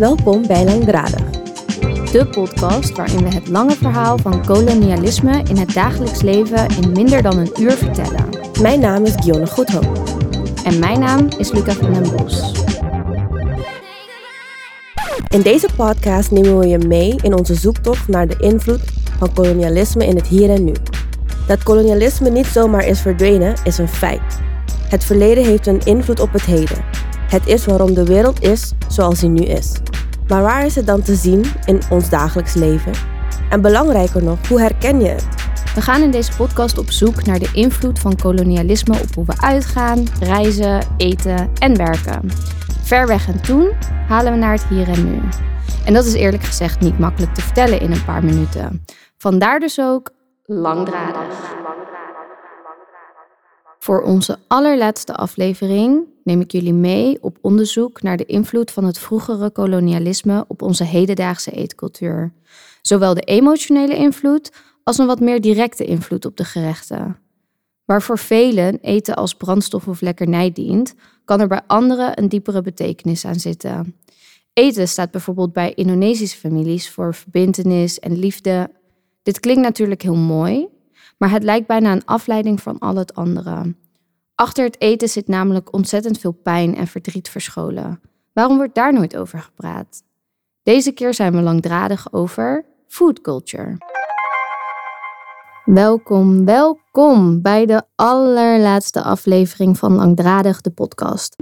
Welkom bij Langdradig. De podcast waarin we het lange verhaal van kolonialisme in het dagelijks leven in minder dan een uur vertellen. Mijn naam is Gionne Goedhoop. En mijn naam is Luca van den Bos. In deze podcast nemen we je mee in onze zoektocht naar de invloed van kolonialisme in het hier en nu. Dat kolonialisme niet zomaar is verdwenen, is een feit. Het verleden heeft een invloed op het heden. Het is waarom de wereld is zoals die nu is. Maar waar is het dan te zien in ons dagelijks leven? En belangrijker nog, hoe herken je het? We gaan in deze podcast op zoek naar de invloed van kolonialisme op hoe we uitgaan, reizen, eten en werken. Ver weg en toen halen we naar het hier en nu. En dat is eerlijk gezegd niet makkelijk te vertellen in een paar minuten. Vandaar dus ook langdradig. Voor onze allerlaatste aflevering neem ik jullie mee op onderzoek naar de invloed van het vroegere kolonialisme op onze hedendaagse eetcultuur. Zowel de emotionele invloed als een wat meer directe invloed op de gerechten. Waar voor velen eten als brandstof of lekkernij dient, kan er bij anderen een diepere betekenis aan zitten. Eten staat bijvoorbeeld bij Indonesische families voor verbintenis en liefde. Dit klinkt natuurlijk heel mooi, maar het lijkt bijna een afleiding van al het andere. Achter het eten zit namelijk ontzettend veel pijn en verdriet verscholen. Waarom wordt daar nooit over gepraat? Deze keer zijn we langdradig over food culture. Welkom, welkom bij de allerlaatste aflevering van Langdradig, de podcast.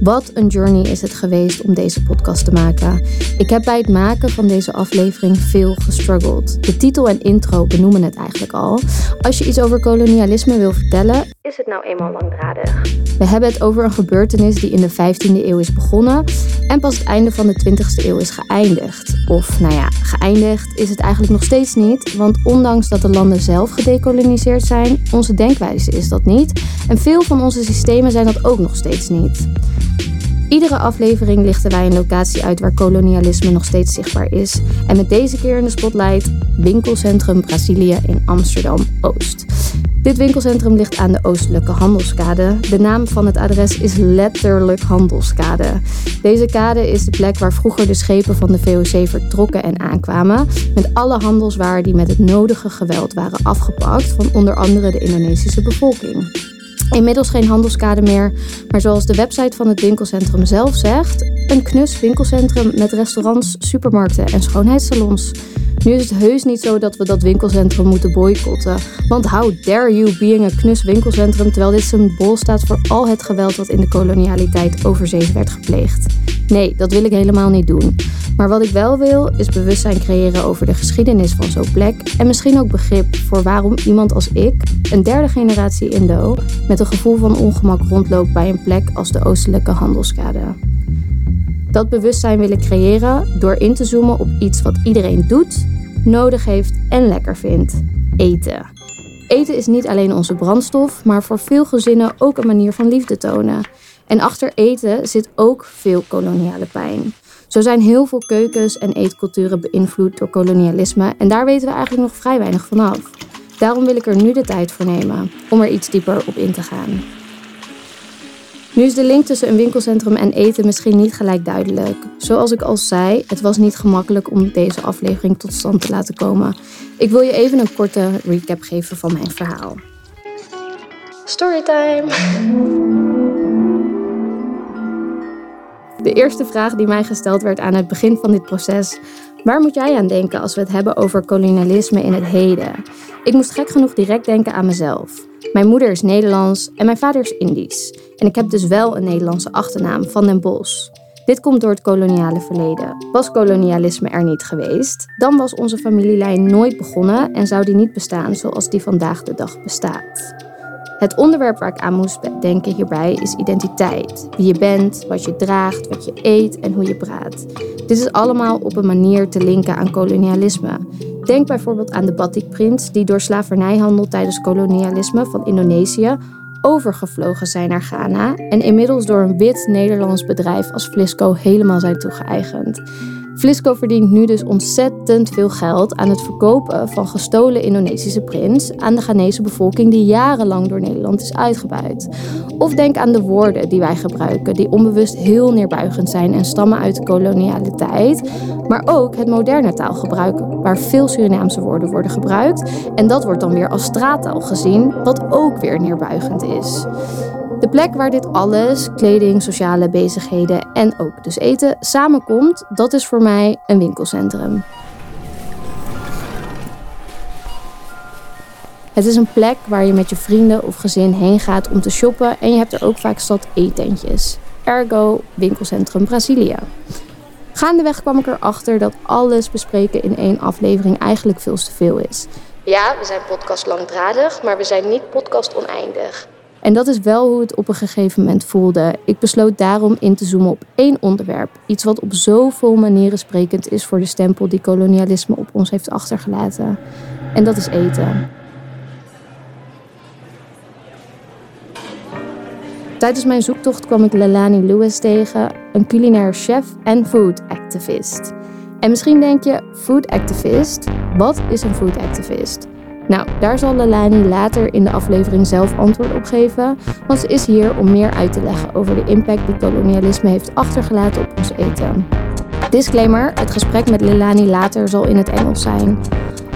Wat een journey is het geweest om deze podcast te maken. Ik heb bij het maken van deze aflevering veel gestruggeld. De titel en intro benoemen het eigenlijk al. Als je iets over kolonialisme wil vertellen, is het nou eenmaal langdradig. We hebben het over een gebeurtenis die in de 15e eeuw is begonnen en pas het einde van de 20e eeuw is geëindigd. Of nou ja, geëindigd is het eigenlijk nog steeds niet, want ondanks dat de landen zelf gedekoloniseerd zijn, onze denkwijze is dat niet. En veel van onze systemen zijn dat ook nog steeds niet. Iedere aflevering lichten wij een locatie uit waar kolonialisme nog steeds zichtbaar is. En met deze keer in de spotlight winkelcentrum Brazilië in Amsterdam-Oost. Dit winkelcentrum ligt aan de Oostelijke Handelskade. De naam van het adres is letterlijk Handelskade. Deze kade is de plek waar vroeger de schepen van de VOC vertrokken en aankwamen. Met alle handelswaren die met het nodige geweld waren afgepakt van onder andere de Indonesische bevolking. Inmiddels geen handelskade meer, maar zoals de website van het winkelcentrum zelf zegt, een knus winkelcentrum met restaurants, supermarkten en schoonheidssalons. Nu is het heus niet zo dat we dat winkelcentrum moeten boycotten. Want how dare you being een knus winkelcentrum terwijl dit symbool staat voor al het geweld wat in de kolonialiteit over zee werd gepleegd. Nee, dat wil ik helemaal niet doen. Maar wat ik wel wil, is bewustzijn creëren over de geschiedenis van zo'n plek en misschien ook begrip voor waarom iemand als ik, een derde generatie Indo, met een gevoel van ongemak rondloopt bij een plek als de Oostelijke Handelskade. Dat bewustzijn willen creëren door in te zoomen op iets wat iedereen doet, nodig heeft en lekker vindt: eten. Eten is niet alleen onze brandstof, maar voor veel gezinnen ook een manier van liefde tonen. En achter eten zit ook veel koloniale pijn. Zo zijn heel veel keukens en eetculturen beïnvloed door kolonialisme en daar weten we eigenlijk nog vrij weinig vanaf. Daarom wil ik er nu de tijd voor nemen om er iets dieper op in te gaan. Nu is de link tussen een winkelcentrum en eten misschien niet gelijk duidelijk. Zoals ik al zei, het was niet gemakkelijk om deze aflevering tot stand te laten komen. Ik wil je even een korte recap geven van mijn verhaal. Storytime! De eerste vraag die mij gesteld werd aan het begin van dit proces: waar moet jij aan denken als we het hebben over kolonialisme in het heden? Ik moest gek genoeg direct denken aan mezelf. Mijn moeder is Nederlands en mijn vader is Indisch. En ik heb dus wel een Nederlandse achternaam, Van den Bos. Dit komt door het koloniale verleden. Was kolonialisme er niet geweest, dan was onze familielijn nooit begonnen en zou die niet bestaan zoals die vandaag de dag bestaat. Het onderwerp waar ik aan moest denken hierbij is identiteit. Wie je bent, wat je draagt, wat je eet en hoe je praat. Dit is allemaal op een manier te linken aan kolonialisme. Denk bijvoorbeeld aan de batikprints die door slavernijhandel tijdens kolonialisme van Indonesië overgevlogen zijn naar Ghana en inmiddels door een wit Nederlands bedrijf als Flisco helemaal zijn toegeëigend. Flisco verdient nu dus ontzettend veel geld aan het verkopen van gestolen Indonesische prints aan de Ghanese bevolking die jarenlang door Nederland is uitgebuit. Of denk aan de woorden die wij gebruiken, die onbewust heel neerbuigend zijn en stammen uit de koloniale tijd, maar ook het moderne taalgebruik, waar veel Surinaamse woorden worden gebruikt. En dat wordt dan weer als straattaal gezien, wat ook weer neerbuigend is. De plek waar dit alles, kleding, sociale bezigheden en ook dus eten, samenkomt, dat is voor mij een winkelcentrum. Het is een plek waar je met je vrienden of gezin heen gaat om te shoppen en je hebt er ook vaak stad eetentjes. Ergo winkelcentrum Brasilia. Gaandeweg kwam ik erachter dat alles bespreken in één aflevering eigenlijk veel te veel is. Ja, we zijn podcast langdradig, maar we zijn niet podcast oneindig. En dat is wel hoe het op een gegeven moment voelde. Ik besloot daarom in te zoomen op één onderwerp. Iets wat op zoveel manieren sprekend is voor de stempel die kolonialisme op ons heeft achtergelaten. En dat is eten. Tijdens mijn zoektocht kwam ik Lelani Lewis tegen, een culinair chef en food activist. En misschien denk je, food activist? Wat is een food activist? Nou, daar zal Lelani later in de aflevering zelf antwoord op geven, want ze is hier om meer uit te leggen over de impact die kolonialisme heeft achtergelaten op ons eten. Disclaimer: het gesprek met Lelani later zal in het Engels zijn.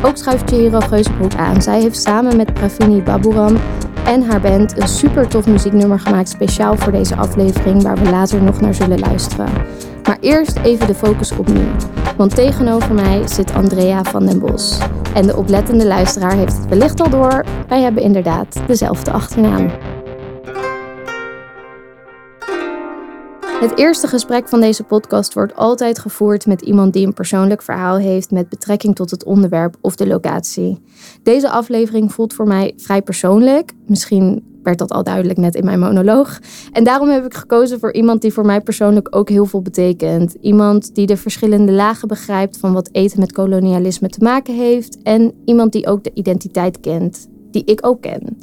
Ook schuift Chihiro Geuzenbroek aan. Zij heeft samen met Pravini Baburam en haar band een super tof muzieknummer gemaakt speciaal voor deze aflevering, waar we later nog naar zullen luisteren. Maar eerst even de focus op nu. Want tegenover mij zit Andrea van den Bos. En de oplettende luisteraar heeft het wellicht al door. Wij hebben inderdaad dezelfde achternaam. Het eerste gesprek van deze podcast wordt altijd gevoerd met iemand die een persoonlijk verhaal heeft met betrekking tot het onderwerp of de locatie. Deze aflevering voelt voor mij vrij persoonlijk. Misschien werd dat al duidelijk net in mijn monoloog. En daarom heb ik gekozen voor iemand die voor mij persoonlijk ook heel veel betekent. Iemand die de verschillende lagen begrijpt van wat eten met kolonialisme te maken heeft. En iemand die ook de identiteit kent, die ik ook ken.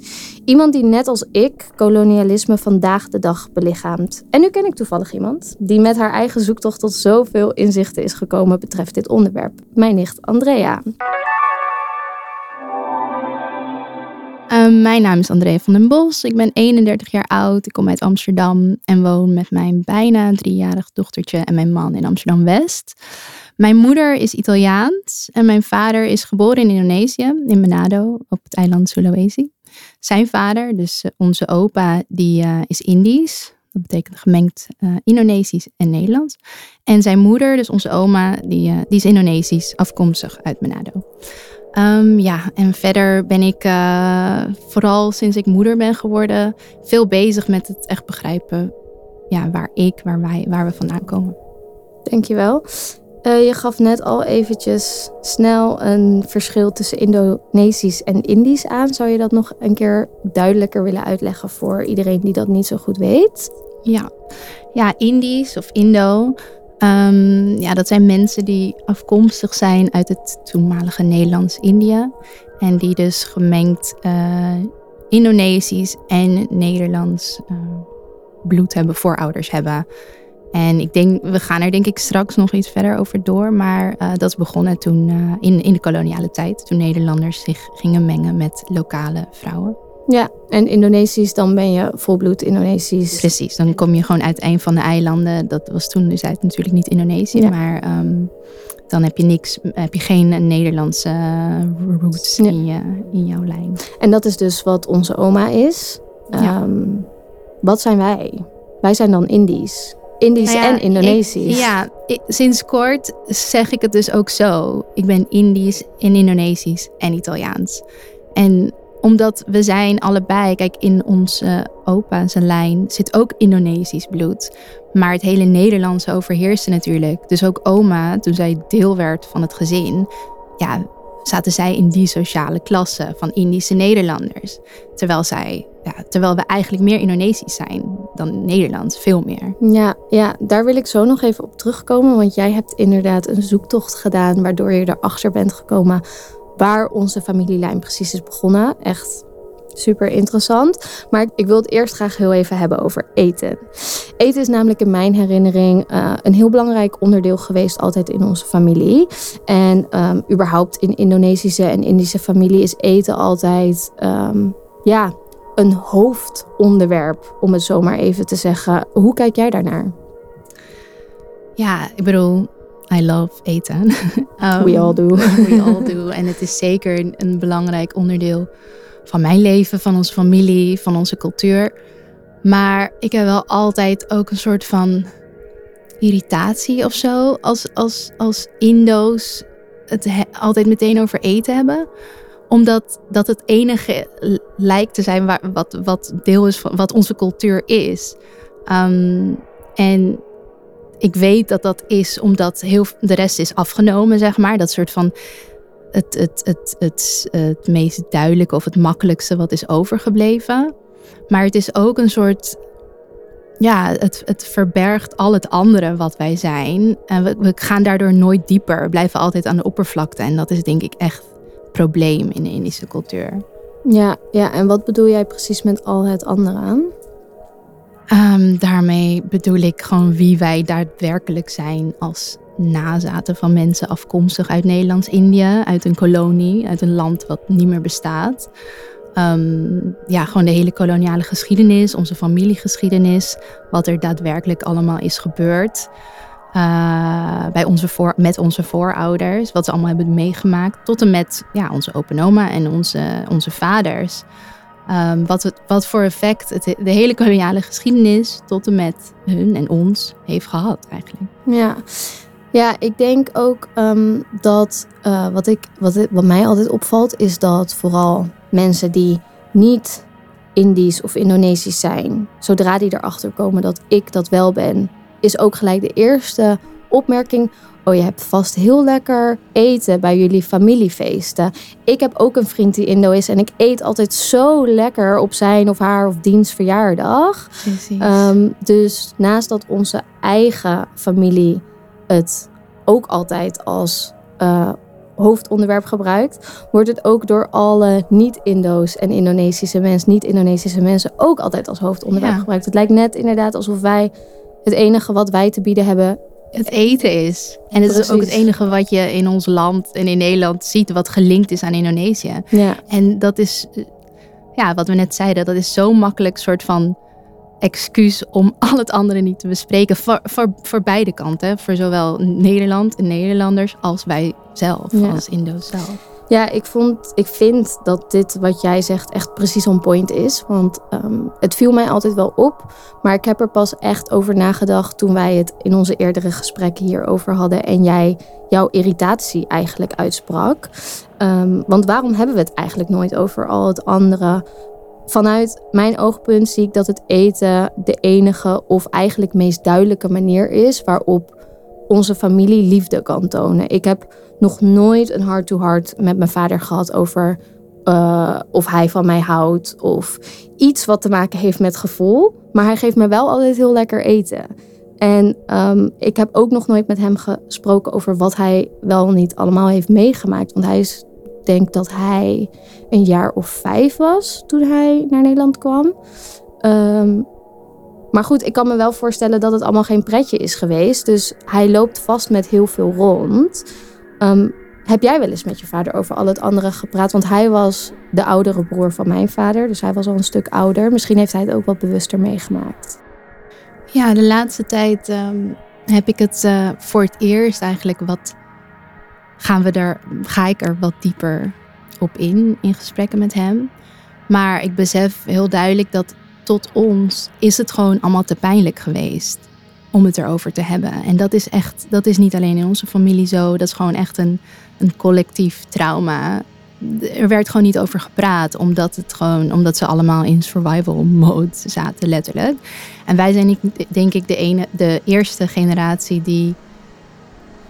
Iemand die net als ik kolonialisme vandaag de dag belichaamt. En nu ken ik toevallig iemand die met haar eigen zoektocht tot zoveel inzichten is gekomen betreft dit onderwerp. Mijn nicht Andrea. Ehm, mijn naam is André van den Bos. Ik ben 31 jaar oud. Ik kom uit Amsterdam en woon met mijn bijna driejarig dochtertje en mijn man in Amsterdam West. Mijn moeder is Italiaans en mijn vader is geboren in Indonesië, in Manado, op het eiland Sulawesi. Zijn vader, dus eh, onze opa, die uh, is Indisch. Dat betekent gemengd uh, Indonesisch en Nederlands. En zijn moeder, dus onze oma, die, die is Indonesisch, afkomstig uit Manado. Um, ja, en verder ben ik uh, vooral sinds ik moeder ben geworden veel bezig met het echt begrijpen ja, waar ik, waar wij, waar we vandaan komen. Dankjewel. Uh, je gaf net al eventjes snel een verschil tussen Indonesisch en Indisch aan. Zou je dat nog een keer duidelijker willen uitleggen voor iedereen die dat niet zo goed weet? Ja, ja Indisch of Indo Um, ja, dat zijn mensen die afkomstig zijn uit het toenmalige Nederlands-Indië. En die dus gemengd uh, Indonesisch en Nederlands uh, bloed hebben, voorouders hebben. En ik denk, we gaan er denk ik straks nog iets verder over door. Maar uh, dat is begonnen toen in, in de koloniale tijd. Toen Nederlanders zich gingen mengen met lokale vrouwen. Ja, en Indonesisch, dan ben je volbloed Indonesisch. Precies, dan kom je gewoon uit een van de eilanden. Dat was toen dus uit natuurlijk niet Indonesië, maar um, dan heb je niks, heb je geen Nederlandse roots ja. in, je, in jouw lijn. En dat is dus wat onze oma is. Ja. Um, wat zijn wij? Wij zijn dan Indisch. Indisch nou ja, en Indonesisch. Ik, ja, ik, sinds kort zeg ik het dus ook zo. Ik ben Indisch en Indonesisch en Italiaans. En omdat we zijn allebei, kijk, in onze opa zijn lijn zit ook Indonesisch bloed. Maar het hele Nederlandse overheerste natuurlijk. Dus ook oma, toen zij deel werd van het gezin, ja, zaten zij in die sociale klasse van Indische Nederlanders. Terwijl zij, ja, terwijl we eigenlijk meer Indonesisch zijn dan Nederlands, veel meer. Ja, ja, daar wil ik zo nog even op terugkomen. Want jij hebt inderdaad een zoektocht gedaan waardoor je erachter bent gekomen waar onze familielijn precies is begonnen. Echt Super interessant. Maar ik wil het eerst graag heel even hebben over eten. Eten is namelijk in mijn herinnering uh, een heel belangrijk onderdeel geweest altijd in onze familie. En um, überhaupt in Indonesische en Indische familie is eten altijd um, ja, een hoofdonderwerp, om het zo maar even te zeggen. Hoe kijk jij daarnaar? Ja, ik bedoel, I love eten. um, we all do. we all do. En het is zeker een belangrijk onderdeel van mijn leven, van onze familie, van onze cultuur. Maar ik heb wel altijd ook een soort van irritatie of zo. Als, als, als Indo's het altijd meteen over eten hebben. Omdat dat het enige lijkt te zijn waar, wat, wat deel is van wat onze cultuur is. Um, en ik weet dat dat is omdat heel, de rest is afgenomen, zeg maar. Dat soort van het, het, het, het, het meest duidelijke of het makkelijkste wat is overgebleven. Maar het is ook een soort. Ja, het, het verbergt al het andere wat wij zijn. En we, we gaan daardoor nooit dieper. We blijven altijd aan de oppervlakte. En dat is denk ik echt het probleem in de Indische cultuur. Ja, ja, en wat bedoel jij precies met al het andere aan? Um, daarmee bedoel ik gewoon wie wij daadwerkelijk zijn als nazaten van mensen afkomstig uit Nederlands-Indië, uit een kolonie, uit een land wat niet meer bestaat. Um, ja, gewoon de hele koloniale geschiedenis, onze familiegeschiedenis, wat er daadwerkelijk allemaal is gebeurd. Uh, bij onze met onze voorouders, wat ze allemaal hebben meegemaakt, tot en met ja, onze open oma en onze, onze vaders. Um, wat, wat voor effect het, de hele koloniale geschiedenis tot en met hun en ons heeft gehad eigenlijk. Ja, ja ik denk ook um, dat uh, wat, ik, wat mij altijd opvalt is dat vooral mensen die niet Indisch of Indonesisch zijn, zodra die erachter komen dat ik dat wel ben, is ook gelijk de eerste opmerking. Oh, je hebt vast heel lekker eten bij jullie familiefeesten. Ik heb ook een vriend die Indo is en ik eet altijd zo lekker op zijn of haar of diens verjaardag. Um, dus naast dat onze eigen familie het ook altijd als uh, hoofdonderwerp gebruikt, wordt het ook door alle niet-Indo's en Indonesische mensen, niet-Indonesische mensen ook altijd als hoofdonderwerp ja. gebruikt. Het lijkt net inderdaad alsof wij het enige wat wij te bieden hebben het eten is. En het is ook het enige wat je in ons land en in Nederland ziet wat gelinkt is aan Indonesië. Ja. En dat is, ja, wat we net zeiden, dat is zo makkelijk soort van excuus om al het andere niet te bespreken. Voor, voor, voor beide kanten. Voor zowel Nederland en Nederlanders als wij zelf, ja. als Indo's zelf. Ja, ik, vond, ik vind dat dit wat jij zegt echt precies on point is. Want um, het viel mij altijd wel op. Maar ik heb er pas echt over nagedacht toen wij het in onze eerdere gesprekken hierover hadden. En jij jouw irritatie eigenlijk uitsprak. Um, want waarom hebben we het eigenlijk nooit over al het andere? Vanuit mijn oogpunt zie ik dat het eten de enige of eigenlijk meest duidelijke manier is waarop onze familie liefde kan tonen. Ik heb nog nooit een heart-to-heart met mijn vader gehad over uh, of hij van mij houdt of iets wat te maken heeft met gevoel. Maar hij geeft me wel altijd heel lekker eten. En um, ik heb ook nog nooit met hem gesproken over wat hij wel niet allemaal heeft meegemaakt. Want hij is, denk dat hij een jaar of vijf was toen hij naar Nederland kwam. Um, maar goed, ik kan me wel voorstellen dat het allemaal geen pretje is geweest. Dus hij loopt vast met heel veel rond. Um, heb jij wel eens met je vader over al het andere gepraat? Want hij was de oudere broer van mijn vader. Dus hij was al een stuk ouder. Misschien heeft hij het ook wat bewuster meegemaakt. Ja, de laatste tijd um, heb ik het uh, voor het eerst eigenlijk wat. Gaan we er, ga ik er wat dieper op in, in gesprekken met hem. Maar ik besef heel duidelijk dat tot ons is het gewoon allemaal te pijnlijk geweest om het erover te hebben. En dat is echt, dat is niet alleen in onze familie zo, dat is gewoon echt een, een collectief trauma. Er werd gewoon niet over gepraat, omdat, het gewoon, omdat ze allemaal in survival mode zaten, letterlijk. En wij zijn, denk ik, de, ene, de eerste generatie die,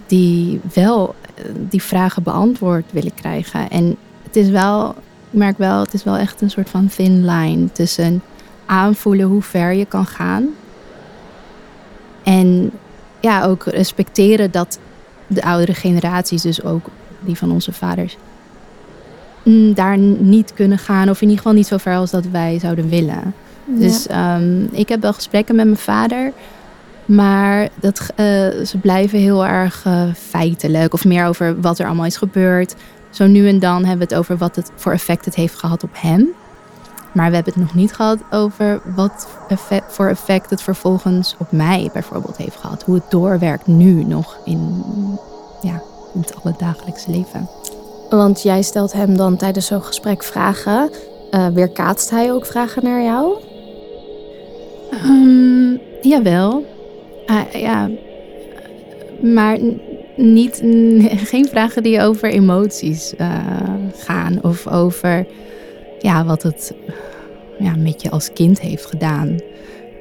die wel die vragen beantwoord willen krijgen. En het is wel, ik merk wel, het is wel echt een soort van thin line tussen aanvoelen hoe ver je kan gaan. En ja, ook respecteren dat de oudere generaties, dus ook die van onze vaders, mm, daar niet kunnen gaan. Of in ieder geval niet zo ver als dat wij zouden willen. Dus ehm, ik heb wel gesprekken met mijn vader. Maar dat, uh, ze blijven heel erg uh, feitelijk. Of meer over wat er allemaal is gebeurd. Zo nu en dan hebben we het over wat het voor effect het heeft gehad op hem. Maar we hebben het nog niet gehad over wat effect, voor effect het vervolgens op mij bijvoorbeeld heeft gehad. Hoe het doorwerkt nu nog in, ja, in het alledagelijkse leven. Want jij stelt hem dan tijdens zo'n gesprek vragen. Uh, weerkaatst hij ook vragen naar jou? Um, jawel. Uh, ja. Maar niet, geen vragen die over emoties uh, gaan. Of over ja, wat het ja, met je als kind heeft gedaan.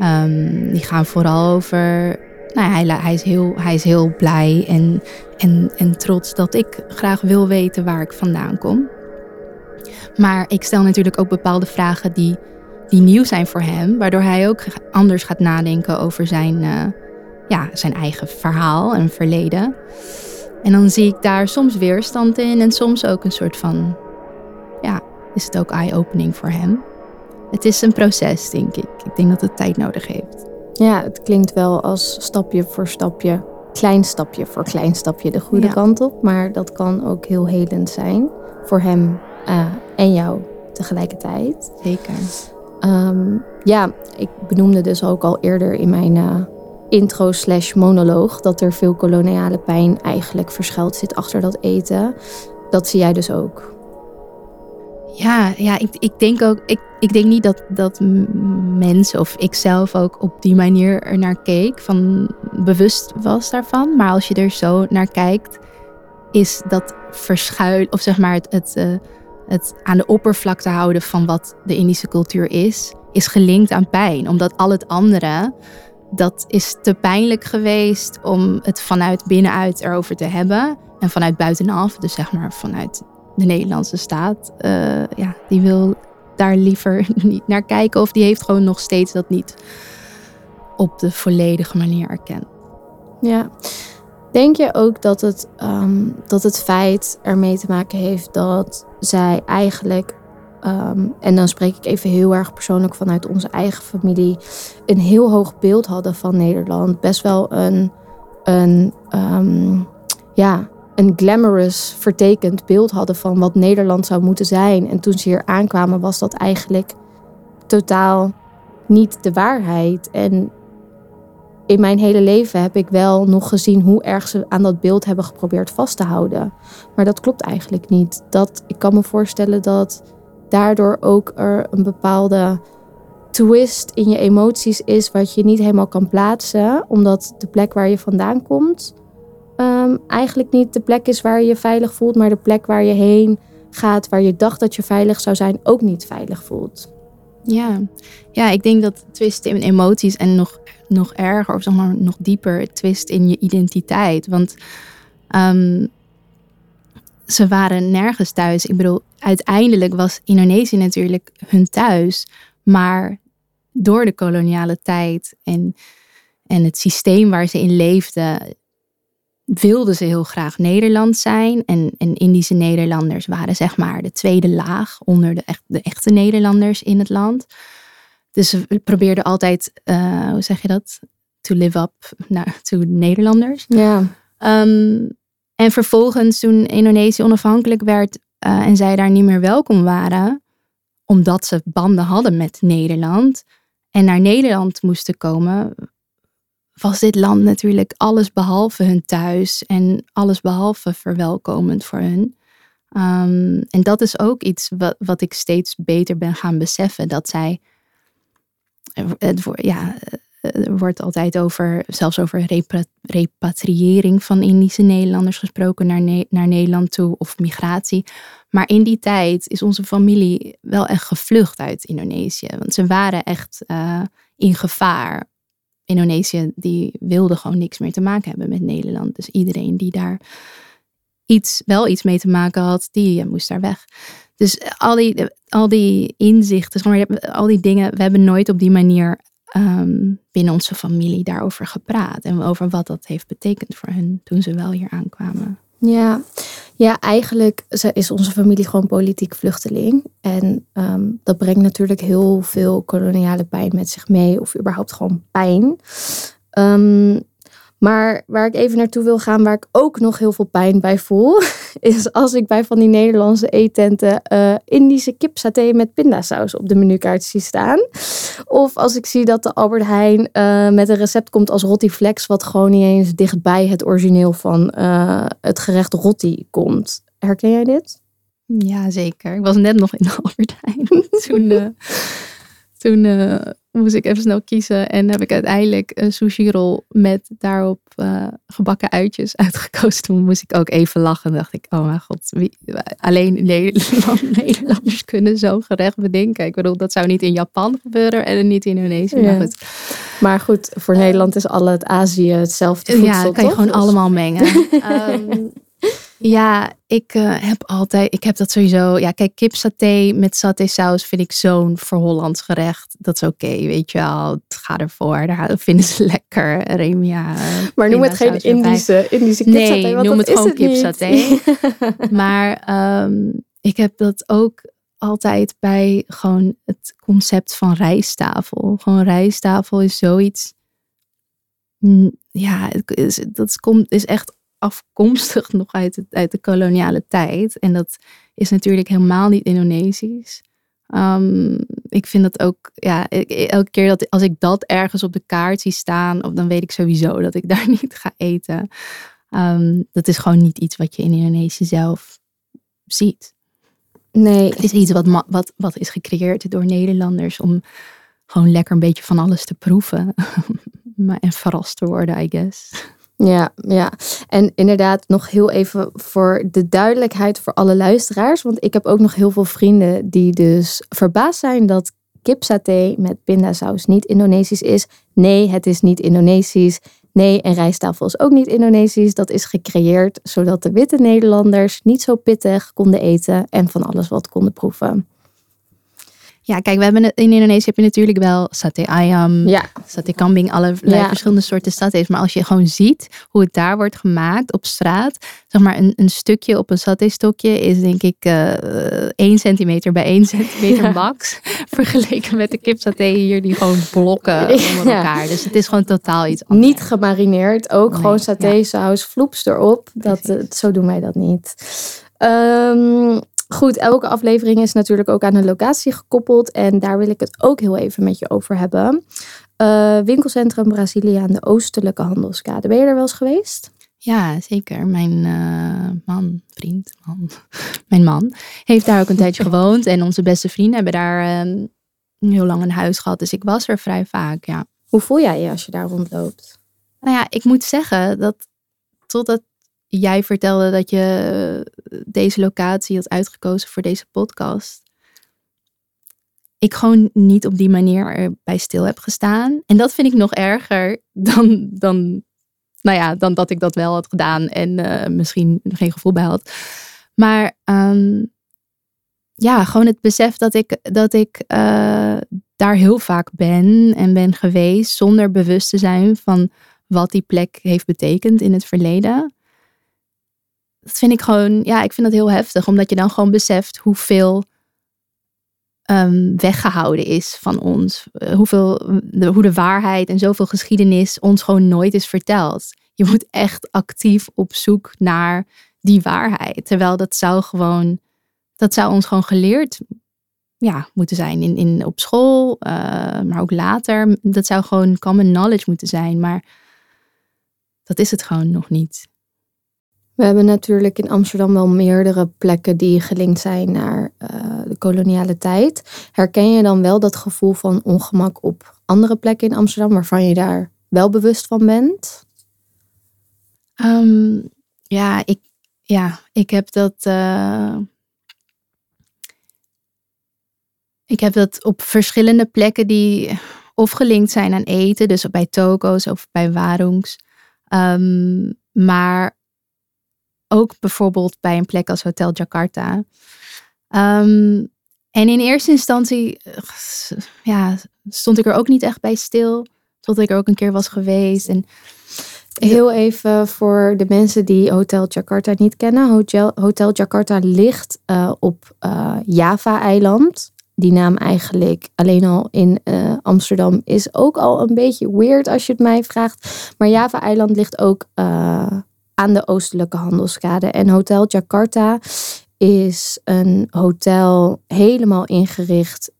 Um, die gaan vooral over. Nou, hij, hij, is heel, hij is heel blij en, en, en trots dat ik graag wil weten waar ik vandaan kom. Maar ik stel natuurlijk ook bepaalde vragen die, die nieuw zijn voor hem, waardoor hij ook anders gaat nadenken over zijn, uh, ja, zijn eigen verhaal en verleden. En dan zie ik daar soms weerstand in en soms ook een soort van, ja, is het ook eye-opening voor hem. Het is een proces, denk ik. Ik denk dat het tijd nodig heeft. Ja, het klinkt wel als stapje voor stapje, klein stapje voor klein stapje de goede kant op. Maar dat kan ook heel helend zijn voor hem uh, en jou tegelijkertijd. Zeker. Um, ja, ik benoemde dus ook al eerder in mijn uh, intro slash monoloog dat er veel koloniale pijn eigenlijk verschuild zit achter dat eten. Dat zie jij dus ook. Ja, ja ik, ik denk ook, ik, ik denk niet dat, dat mensen of ik zelf ook op die manier er naar keek, van bewust was daarvan. Maar als je er zo naar kijkt, is dat verschuil, of zeg maar het, het, uh, het aan de oppervlakte houden van wat de Indische cultuur is, is gelinkt aan pijn. Omdat al het andere, dat is te pijnlijk geweest om het vanuit binnenuit erover te hebben. En vanuit buitenaf, dus zeg maar vanuit de Nederlandse staat, uh, ja, die wil daar liever niet naar kijken. Of die heeft gewoon nog steeds dat niet op de volledige manier erkend. Ja. Denk je ook dat het, um, dat het feit ermee te maken heeft dat zij eigenlijk, um, en dan spreek ik even heel erg persoonlijk vanuit onze eigen familie, een heel hoog beeld hadden van Nederland. Best wel een, een um, ja, een glamorous, vertekend beeld hadden van wat Nederland zou moeten zijn. En toen ze hier aankwamen, was dat eigenlijk totaal niet de waarheid. En in mijn hele leven heb ik wel nog gezien hoe erg ze aan dat beeld hebben geprobeerd vast te houden. Maar dat klopt eigenlijk niet. Dat, ik kan me voorstellen dat daardoor ook er een bepaalde twist in je emoties is, wat je niet helemaal kan plaatsen, omdat de plek waar je vandaan komt um, eigenlijk niet de plek is waar je je veilig voelt, maar de plek waar je heen gaat, waar je dacht dat je veilig zou zijn, ook niet veilig voelt. Ja, ja ik denk dat twist in emoties en nog, nog erger, of zeg maar nog dieper, twist in je identiteit. Want um, ze waren nergens thuis. Ik bedoel, uiteindelijk was Indonesië natuurlijk hun thuis. Maar door de koloniale tijd en, en het systeem waar ze in leefden, wilden ze heel graag Nederland zijn. En, en Indische Nederlanders waren zeg maar de tweede laag onder de, echt, de echte Nederlanders in het land. Dus ze probeerden altijd, uh, hoe zeg je dat? To live up naar, to Nederlanders. Ja. Um, en vervolgens toen Indonesië onafhankelijk werd uh, en zij daar niet meer welkom waren, omdat ze banden hadden met Nederland en naar Nederland moesten komen, was dit land natuurlijk alles behalve hun thuis en alles behalve verwelkomend voor hun. Um, en dat is ook iets wat, wat ik steeds beter ben gaan beseffen. Dat zij, het, ja, er wordt altijd over, zelfs over repatriëring van Indische Nederlanders gesproken naar, naar Nederland toe of migratie. Maar in die tijd is onze familie wel echt gevlucht uit Indonesië. Want ze waren echt uh, in gevaar Indonesië die wilde gewoon niks meer te maken hebben met Nederland. Dus iedereen die daar iets, wel iets mee te maken had, die moest daar weg. Dus al die, al die inzichten, al die dingen, we hebben nooit op die manier um, binnen onze familie daarover gepraat. En over wat dat heeft betekend voor hen toen ze wel hier aankwamen. Ja, Ja, eigenlijk is onze familie gewoon politiek vluchteling. En ehm, dat brengt natuurlijk heel veel koloniale pijn met zich mee, of überhaupt gewoon pijn. Um, maar waar ik even naartoe wil gaan, waar ik ook nog heel veel pijn bij voel, is als ik bij van die Nederlandse eetenten uh, Indische kipsaté met pindasaus op de menukaart zie staan. Of als ik zie dat de Albert Heijn uh, met een recept komt als rotti flex, wat gewoon niet eens dichtbij het origineel van uh, het gerecht rotti komt. Herken jij dit? Ja, zeker. Ik was net nog in de Albert Heijn toen, toen moest ik even snel kiezen. En heb ik uiteindelijk een sushi roll met daarop uh, gebakken uitjes uitgekozen. Toen moest ik ook even lachen. dacht ik, oh mijn god, wie, alleen Nederland, Nederlanders kunnen zo gerecht bedenken. Ik bedoel, dat zou niet in Japan gebeuren en niet in Indonesië. Ja. Maar, goed. maar goed, voor Nederland is al het Azië hetzelfde voedsel, Ja, kan je gewoon dus- allemaal mengen. um, Ja, ik uh, heb altijd, ik heb dat sowieso. Ja, kijk, kipsaté met satésaus vind ik zo'n voor gerecht. Dat is oké, okay, weet je wel. Het gaat ervoor, daar vinden ze lekker. Remia. Maar noem het geen Indische, Indische kipsaté. Nee, noem het gewoon kipsaté. maar um, ik heb dat ook altijd bij gewoon het concept van rijsttafel. Gewoon rijsttafel is zoiets. Ja, dat is, komt, is echt afkomstig nog uit, uit de koloniale tijd. En dat is natuurlijk helemaal niet Indonesisch. Um, ik vind dat ook, ja, elke keer dat als ik dat ergens op de kaart zie staan, dan weet ik sowieso dat ik daar niet ga eten. Um, dat is gewoon niet iets wat je in Indonesië zelf ziet. Nee. Het is iets wat, wat, wat is gecreëerd door Nederlanders om gewoon lekker een beetje van alles te proeven. en verrast te worden, I guess. Ja, ja. En inderdaad, nog heel even voor de duidelijkheid voor alle luisteraars. Want ik heb ook nog heel veel vrienden die dus verbaasd zijn dat kipsaté met pindasaus niet Indonesisch is. Nee, het is niet Indonesisch. Nee, en rijsttafel is ook niet Indonesisch. Dat is gecreëerd zodat de witte Nederlanders niet zo pittig konden eten en van alles wat konden proeven. Ja, kijk, we hebben in Indonesië heb je natuurlijk wel sate ayam, ja. sate kambing, allerlei verschillende soorten satés. Maar als je gewoon ziet hoe het daar wordt gemaakt op straat, zeg maar een, een stukje op een saté-stokje is denk ik uh, eh, 1 centimeter bij 1 centimeter max. vergeleken met de kipsaté hier die gewoon blokken onder elkaar. Dus het is gewoon totaal iets anders. Niet gemarineerd, ook gewoon saté-saus, vloeps erop. Dat, uh, zo doen wij dat niet. Um, Goed, elke aflevering is natuurlijk ook aan een locatie gekoppeld. En daar wil ik het ook heel even met je over hebben. Uh, winkelcentrum Brasilia aan de Oostelijke Handelskade. Ben je er wel eens geweest? Ja, zeker. Mijn uh, man, vriend, man, mijn man heeft daar ook een tijdje gewoond. En onze beste vrienden hebben daar uh, heel lang een huis gehad. Dus ik was er vrij vaak, ja. Hoe voel jij je als je daar rondloopt? Nou ja, ik moet zeggen dat totdat jij vertelde dat je deze locatie had uitgekozen voor deze podcast. Ik gewoon niet op die manier erbij stil heb gestaan. En dat vind ik nog erger dan, dan, nou ja, dan dat ik dat wel had gedaan en uh, misschien geen gevoel bij had. Maar um, ja, gewoon het besef dat ik, dat ik uh, daar heel vaak ben en ben geweest zonder bewust te zijn van wat die plek heeft betekend in het verleden dat vind ik gewoon, ja, ik vind dat heel heftig. Omdat je dan gewoon beseft hoeveel um, weggehouden is van ons. Uh, hoeveel, de, hoe de waarheid en zoveel geschiedenis ons gewoon nooit is verteld. Je moet echt actief op zoek naar die waarheid. Terwijl dat zou gewoon, dat zou ons gewoon geleerd ja, moeten zijn in, in, op school, uh, maar ook later. Dat zou gewoon common knowledge moeten zijn. Maar dat is het gewoon nog niet. We hebben natuurlijk in Amsterdam wel meerdere plekken die gelinkt zijn naar uh, de koloniale tijd. Herken je dan wel dat gevoel van ongemak op andere plekken in Amsterdam waarvan je daar wel bewust van bent? Um, ja, ik, ja, ik heb dat. Uh, ik heb dat op verschillende plekken die of gelinkt zijn aan eten, dus bij toko's of bij warungs. Um, maar ook bijvoorbeeld bij een plek als Hotel Jakarta. Um, en in eerste instantie ja, stond ik er ook niet echt bij stil. Tot ik er ook een keer was geweest. En Heel even voor de mensen die Hotel Jakarta niet kennen. Hotel, Hotel Jakarta ligt uh, op uh, Java-eiland. Die naam eigenlijk alleen al in Amsterdam is ook al een beetje weird als je het mij vraagt. Maar Java-eiland ligt ook aan de oostelijke handelskade. En Hotel Jakarta is een hotel helemaal ingericht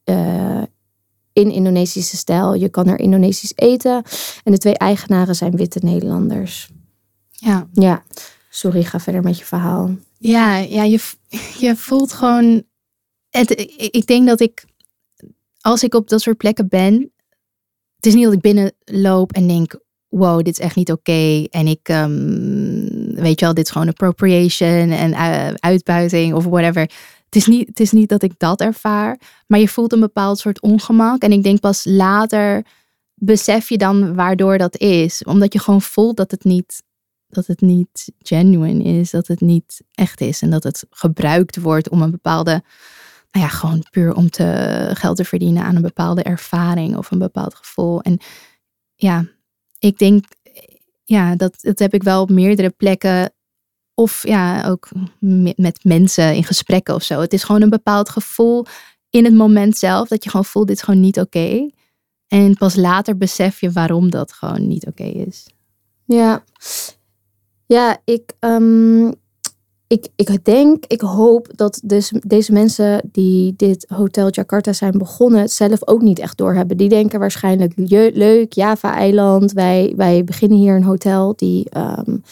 in Indonesische stijl. Je kan er Indonesisch eten. En de twee eigenaren zijn witte Nederlanders. Ja. Ja. Sorry, ga verder met je verhaal. Ja, ja je, je voelt gewoon. Het, ik denk dat ik, als ik op dat soort plekken ben, het is niet dat ik binnenloop en denk: wow, dit is echt niet oké. En ik, um, weet je wel, dit is gewoon appropriation en uh, uitbuiting of whatever. Het is, niet, het is niet dat ik dat ervaar, maar je voelt een bepaald soort ongemak. En ik denk pas later besef je dan waardoor dat is. Omdat je gewoon voelt dat het niet, dat het niet genuine is, dat het niet echt is. En dat het gebruikt wordt om een bepaalde, nou ja, gewoon puur om te geld te verdienen aan een bepaalde ervaring of een bepaald gevoel. En ja, ik denk, ja, dat, dat heb ik wel op meerdere plekken of ja, ook met mensen in gesprekken of zo. Het is gewoon een bepaald gevoel in het moment zelf. Dat je gewoon voelt, dit is gewoon niet oké. En pas later besef je waarom dat gewoon niet oké is. Ja, ja ik, um, ik, ik denk, ik hoop dat dus deze mensen die dit Hotel Jakarta zijn begonnen, zelf ook niet echt doorhebben. Die denken waarschijnlijk, leuk, Java-eiland, wij, wij beginnen hier een hotel die... Um,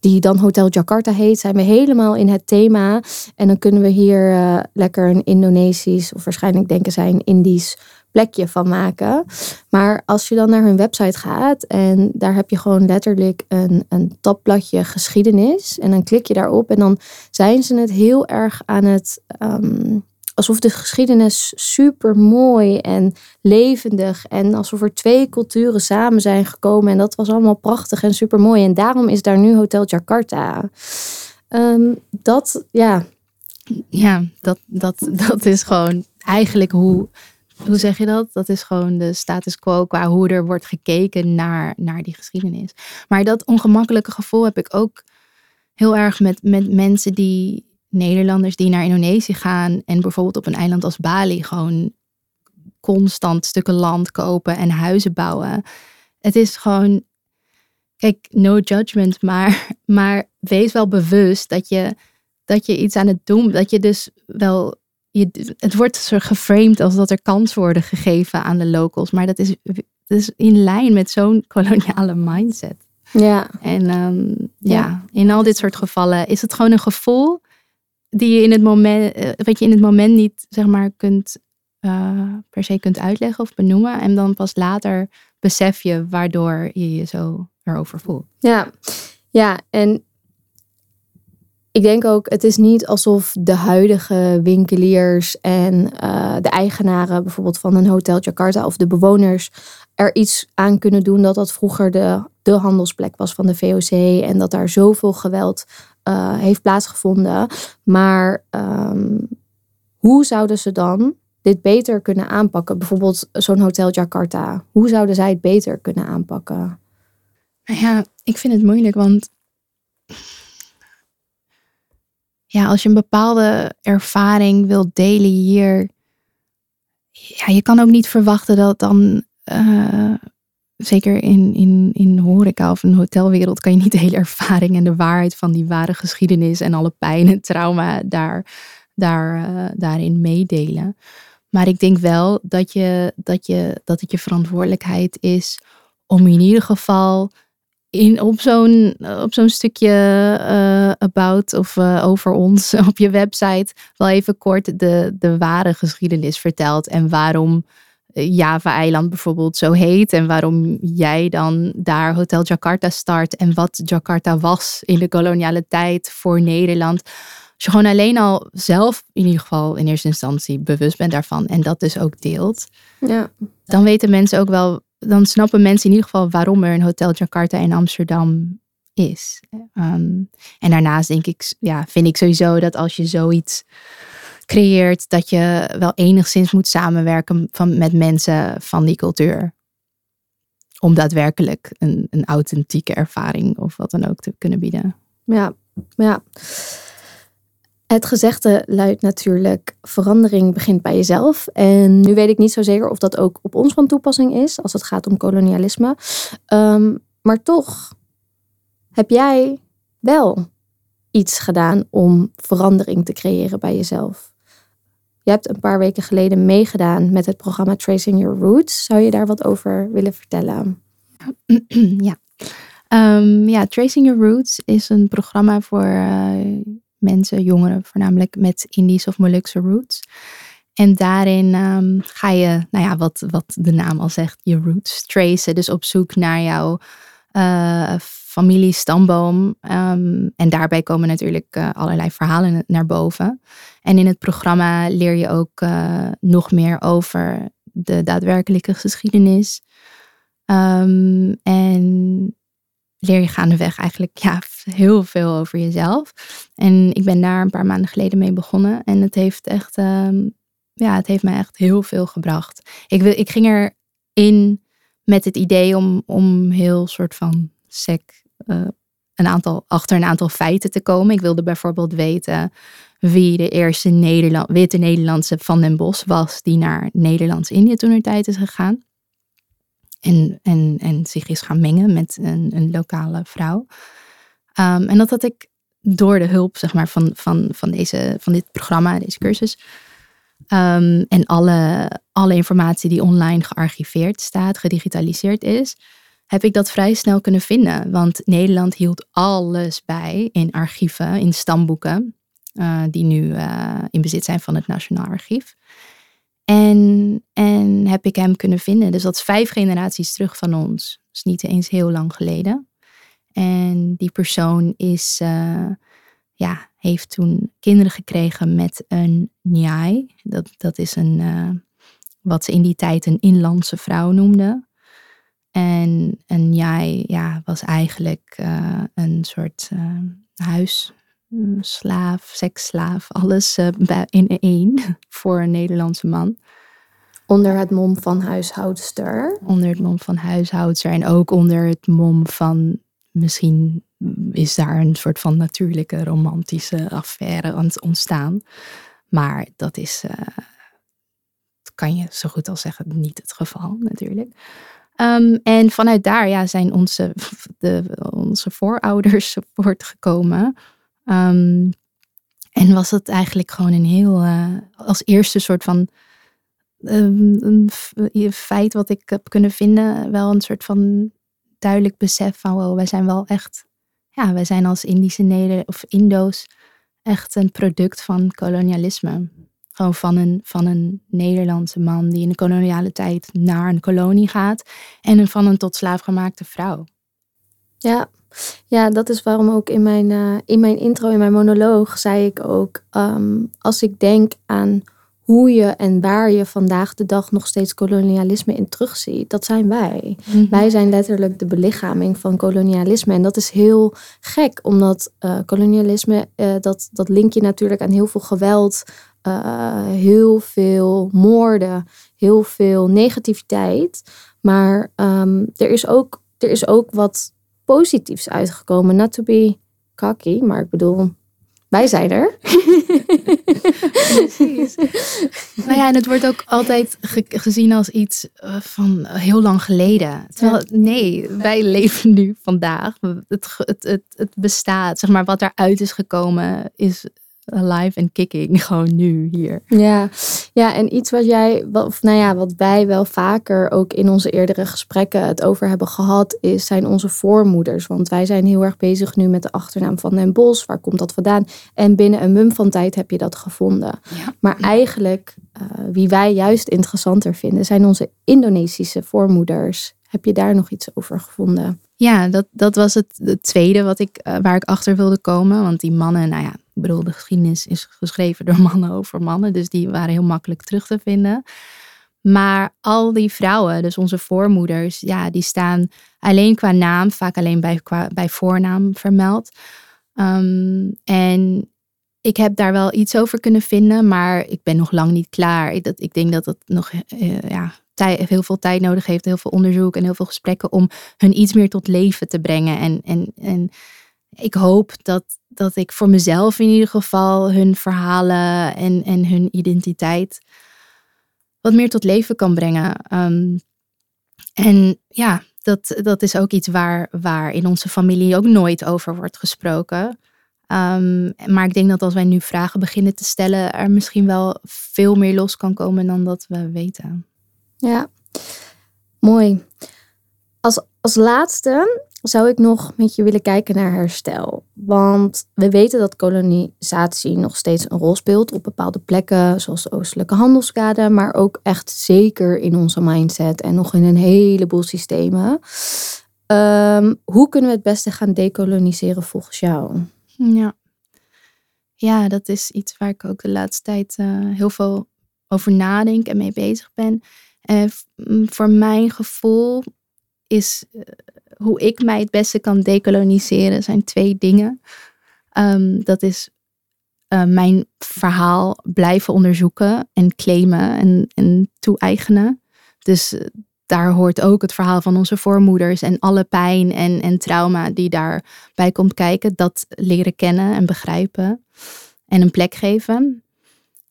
die dan Hotel Jakarta heet, zijn we helemaal in het thema. En dan kunnen we hier uh, lekker een Indonesisch, of waarschijnlijk denken zij een Indisch plekje van maken. Maar als je dan naar hun website gaat en daar heb je gewoon letterlijk een, een tabbladje geschiedenis. En dan klik je daarop en dan zijn ze het heel erg aan het um, alsof de geschiedenis super mooi en levendig en alsof er twee culturen samen zijn gekomen en dat was allemaal prachtig en super mooi en daarom is daar nu Hotel Jakarta. Um, dat, ja. Ja, dat, dat, dat is gewoon eigenlijk hoe, hoe zeg je dat? Dat is gewoon de status quo qua hoe er wordt gekeken naar, naar die geschiedenis. Maar dat ongemakkelijke gevoel heb ik ook heel erg met, met mensen die Nederlanders die naar Indonesië gaan en bijvoorbeeld op een eiland als Bali gewoon constant stukken land kopen en huizen bouwen. Het is gewoon, kijk, no judgment, maar, maar wees wel bewust dat je, dat je iets aan het doen, dat je dus wel, je, het wordt soort geframed als dat er kans worden gegeven aan de locals, maar dat is, dat is in lijn met zo'n koloniale mindset. Ja. En um, ja. ja, in al dit soort gevallen is het gewoon een gevoel die je in het moment, eh, wat je in het moment niet zeg maar kunt uh, per se kunt uitleggen of benoemen. En dan pas later besef je waardoor je je zo erover voelt. Ja, ja en ik denk ook, het is niet alsof de huidige winkeliers en uh, de eigenaren bijvoorbeeld van een hotel Jakarta of de bewoners er iets aan kunnen doen dat dat vroeger de, de handelsplek was van de VOC en dat daar zoveel geweld uh, heeft plaatsgevonden. Maar um, hoe zouden ze dan dit beter kunnen aanpakken? Bijvoorbeeld zo'n Hotel Jakarta. Hoe zouden zij het beter kunnen aanpakken? Ja, ik vind het moeilijk, want ja, als je een bepaalde ervaring wilt delen hier, ja, je kan ook niet verwachten dat dan uh, zeker in, in, in horeca of een hotelwereld kan je niet de hele ervaring en de waarheid van die ware geschiedenis en alle pijn en trauma daar, daar, uh, daarin meedelen. Maar ik denk wel dat, je, dat, je, dat het je verantwoordelijkheid is om in ieder geval in, op zo'n op zo'n stukje uh, about of uh, over ons op je website wel even kort de, de ware geschiedenis vertelt en waarom Java-eiland bijvoorbeeld zo heet en waarom jij dan daar Hotel Jakarta start en wat Jakarta was in de koloniale tijd voor Nederland. Als je gewoon alleen al zelf in ieder geval in eerste instantie bewust bent daarvan en dat dus ook deelt, ja. dan weten mensen ook wel, dan snappen mensen in ieder geval waarom er een Hotel Jakarta in Amsterdam is. Um, en daarnaast denk ik, ja, vind ik sowieso dat als je zoiets creëert dat je wel enigszins moet samenwerken van, met mensen van die cultuur. om daadwerkelijk een, een authentieke ervaring of wat dan ook te kunnen bieden. Ja, ja. Het gezegde luidt natuurlijk: verandering begint bij jezelf. En nu weet ik niet zo zeker of dat ook op ons van toepassing is als het gaat om kolonialisme. Ehm, maar toch heb jij wel iets gedaan om verandering te creëren bij jezelf. Je hebt een paar weken geleden meegedaan met het programma Tracing Your Roots. Zou je daar wat over willen vertellen? Ja, um, ja Tracing Your Roots is een programma voor uh, mensen, jongeren voornamelijk met Indisch of Molukse roots. En daarin um, ga je, nou ja, wat, wat de naam al zegt, je roots tracen. Dus op zoek naar jouw uh, familiestamboom. Um, en daarbij komen natuurlijk uh, allerlei verhalen naar boven. En in het programma leer je ook uh, nog meer over de daadwerkelijke geschiedenis. Um, en leer je gaandeweg eigenlijk ja, heel veel over jezelf. En ik ben daar een paar maanden geleden mee begonnen. En het heeft echt, um, ja, het heeft mij echt heel veel gebracht. Ik, ik ging erin met het idee om, om heel soort van sec uh, een aantal, achter een aantal feiten te komen. Ik wilde bijvoorbeeld weten wie de eerste Nederland, witte Nederlandse van den Bos was die naar Nederlands-Indië toen er tijd is gegaan. En, en, en zich is gaan mengen met een, een lokale vrouw. Um, en dat had ik door de hulp zeg maar, van, van, van, deze, van dit programma, deze cursus. Um, en alle, alle informatie die online gearchiveerd staat, gedigitaliseerd is, heb ik dat vrij snel kunnen vinden. Want Nederland hield alles bij in archieven, in stamboeken, uh, die nu uh, in bezit zijn van het Nationaal Archief. En, en heb ik hem kunnen vinden. Dus dat is vijf generaties terug van ons. Dat is niet eens heel lang geleden. En die persoon is, uh, ja, heeft toen kinderen gekregen met een njai. Dat, dat is een, wat ze in die tijd een inlandse vrouw noemden. En, en jij ja, was eigenlijk uh, een soort uh, huisslaaf, seksslaaf, alles uh, in één voor een Nederlandse man. Onder het mom van huishoudster. Onder het mom van huishoudster en ook onder het mom van misschien is daar een soort van natuurlijke romantische affaire aan het ontstaan. Maar dat is, kan je zo goed als zeggen, niet het geval natuurlijk. Um, en vanuit daar ja, zijn onze, de, onze voorouders voortgekomen. Um, en was het eigenlijk gewoon een heel, uh, als eerste soort van um, een feit wat ik heb kunnen vinden, wel een soort van duidelijk besef van, wow, wij zijn wel echt, ja, wij zijn als Indische Neder of Indo's echt een product van kolonialisme. Gewoon van een, van een Nederlandse man die in de koloniale tijd naar een kolonie gaat. En van een tot slaaf gemaakte vrouw. Ja, ja, dat is waarom ook in mijn, uh, in mijn intro, in mijn monoloog, zei ik ook: um, als ik denk aan hoe je en waar je vandaag de dag nog steeds kolonialisme in terugziet, dat zijn wij. Mm-hmm. Wij zijn letterlijk de belichaming van kolonialisme. En dat is heel gek, omdat uh, kolonialisme, uh, dat, dat link je natuurlijk aan heel veel geweld, uh, heel veel moorden, heel veel negativiteit. Maar um, er, is ook, er is ook wat positiefs uitgekomen. Not to be cocky, maar ik bedoel, wij zijn er. Precies. nou ja, en het wordt ook altijd ge gezien als iets uh, van heel lang geleden. Terwijl, nee, wij leven nu vandaag. Het, het, het, het bestaat. Zeg maar, wat eruit is gekomen is alive en kicking gewoon nu hier. Ja, ja en iets wat jij, of nou ja, wat wij wel vaker ook in onze eerdere gesprekken het over hebben gehad, is zijn onze voormoeders. Want wij zijn heel erg bezig nu met de achternaam van Den Bos. Waar komt dat vandaan? En binnen een mum van tijd heb je dat gevonden. Ja. Maar eigenlijk, uh, wie wij juist interessanter vinden, zijn onze Indonesische voormoeders. Heb je daar nog iets over gevonden? Ja, dat, dat was het, het tweede wat ik, uh, waar ik achter wilde komen. Want die mannen, nou ja, ik bedoel, de geschiedenis is geschreven door mannen over mannen. Dus die waren heel makkelijk terug te vinden. Maar al die vrouwen, dus onze voormoeders, ja, die staan alleen qua naam, vaak alleen bij, qua, bij voornaam vermeld. Um, en ik heb daar wel iets over kunnen vinden, maar ik ben nog lang niet klaar. Ik, dat, ik denk dat het nog uh, ja, heel veel tijd nodig heeft, heel veel onderzoek en heel veel gesprekken om hun iets meer tot leven te brengen. En, en, en ik hoop dat, dat ik voor mezelf in ieder geval hun verhalen en, en hun identiteit wat meer tot leven kan brengen. Ehm, en ja, dat, dat is ook iets waar, waar in onze familie ook nooit over wordt gesproken. Ehm, maar ik denk dat als wij nu vragen beginnen te stellen, er misschien wel veel meer los kan komen dan dat we weten. Ja, mooi. Als, als laatste zou ik nog met je willen kijken naar herstel. Want we weten dat kolonisatie nog steeds een rol speelt op bepaalde plekken, zoals de Oostelijke Handelskade, maar ook echt zeker in onze mindset en nog in een heleboel systemen. Ehm, hoe kunnen we het beste gaan decoloniseren volgens jou? Ja. ja, dat is iets waar ik ook de laatste tijd uh, heel veel over nadenk en mee bezig ben. En voor mijn gevoel is uh, hoe ik mij het beste kan decoloniseren zijn twee dingen. Um, dat is uh, mijn verhaal blijven onderzoeken en claimen en, en toe-eigenen. Dus daar hoort ook het verhaal van onze voormoeders en alle pijn en, en trauma die daarbij komt kijken. Dat leren kennen en begrijpen en een plek geven.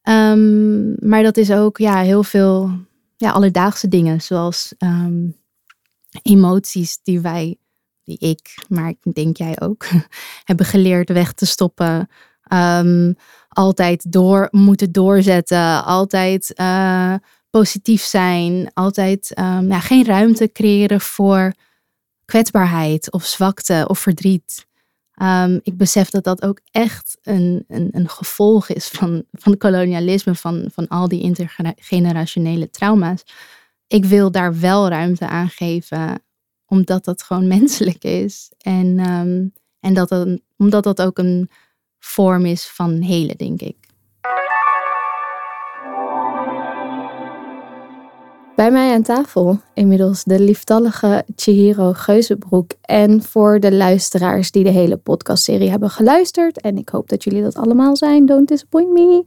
Um, maar dat is ook ja, heel veel ja, alledaagse dingen, zoals um, emoties die wij, die ik, maar ik denk jij ook, hebben geleerd weg te stoppen. Um, altijd door moeten doorzetten, altijd uh, positief zijn, altijd um, ja, geen ruimte creëren voor kwetsbaarheid of zwakte of verdriet. Um, ik besef dat dat ook echt een, een, een gevolg is van, van kolonialisme, van, van al die intergenerationele trauma's. Ik wil daar wel ruimte aan geven, omdat dat gewoon menselijk is. En, um, en dat een, omdat dat ook een vorm is van helen, denk ik. Bij mij aan tafel inmiddels de lieftallige Chihiro Geuzenbroek. En voor de luisteraars die de hele podcastserie hebben geluisterd, en ik hoop dat jullie dat allemaal zijn, don't disappoint me,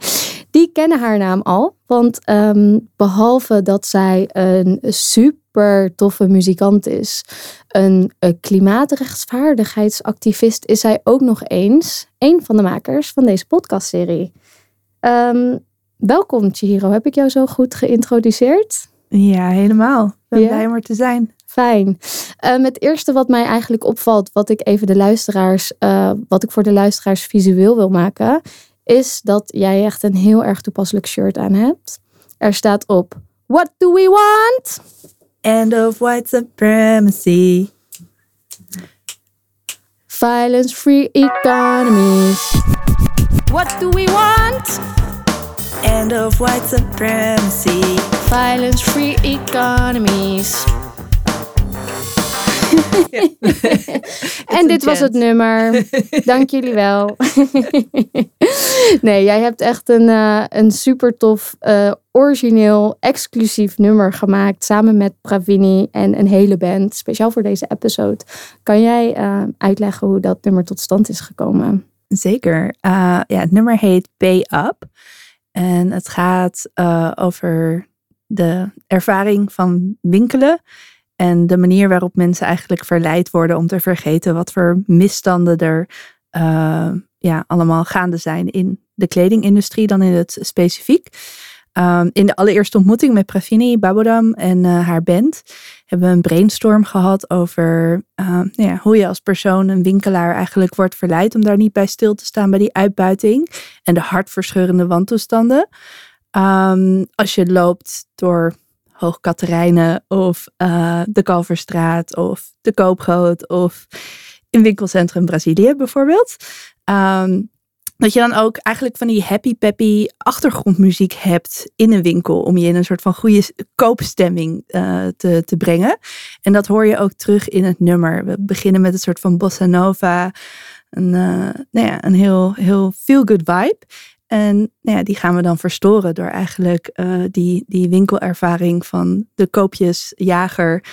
die kennen haar naam al. Want um, behalve dat zij een super toffe muzikant is, een, een klimaatrechtvaardigheidsactivist, is zij ook nog eens een van de makers van deze podcastserie. Um, welkom Chihiro, heb ik jou zo goed geïntroduceerd? Ja, helemaal. Ik ben blij om er te zijn. Fijn. Um, het eerste wat mij eigenlijk opvalt, wat ik even de luisteraars, uh, wat ik voor de luisteraars visueel wil maken, is dat jij echt een heel erg toepasselijk shirt aan hebt. Er staat op What do we want? End of white supremacy. Violence-free economies. What do we want? End of white supremacy. Violence-free economies. en dit was het nummer. Dank jullie wel. nee, jij hebt echt een, uh, een super tof, uh, origineel, exclusief nummer gemaakt. Samen met Pravini en een hele band. Speciaal voor deze episode. Kan jij uh, uitleggen hoe dat nummer tot stand is gekomen? Zeker. ja, het nummer heet Pay Up. En het gaat over de ervaring van winkelen en de manier waarop mensen eigenlijk verleid worden om te vergeten wat voor misstanden er uh, ja, allemaal gaande zijn in de kledingindustrie, dan in het specifiek. Um, in de allereerste ontmoeting met Pravini Babodam en uh, haar band hebben we een brainstorm gehad over uh, nou ja, hoe je als persoon, een winkelaar, eigenlijk wordt verleid om daar niet bij stil te staan bij die uitbuiting en de hartverscheurende wantoestanden. Um, als je loopt door Hoog Katerijnen of uh, de Kalverstraat of de Koopgoot of in winkelcentrum Brazilië bijvoorbeeld. Um, dat je dan ook eigenlijk van die happy peppy achtergrondmuziek hebt in een winkel. Om je in een soort van goede koopstemming uh, te, te brengen. En dat hoor je ook terug in het nummer. We beginnen met een soort van bossa nova. Een, uh, nou ja, een heel, heel feel good vibe. En nou ja, die gaan we dan verstoren door eigenlijk uh, die, die winkelervaring van de koopjesjager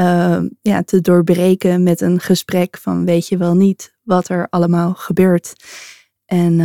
uh, ja, te doorbreken met een gesprek van weet je wel niet wat er allemaal gebeurt. En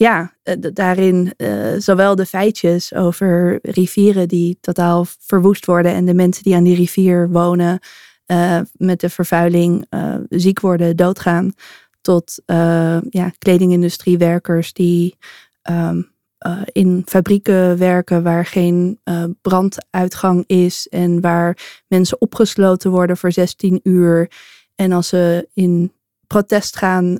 ja, eh, d- daarin eh, zowel de feitjes over rivieren die totaal verwoest worden en de mensen die aan die rivier wonen eh, met de vervuiling eh, ziek worden, doodgaan, tot eh, ja, kledingindustriewerkers die ehm, eh, in fabrieken werken waar geen eh, branduitgang is en waar mensen opgesloten worden voor 16 uur. En als ze in protest gaan,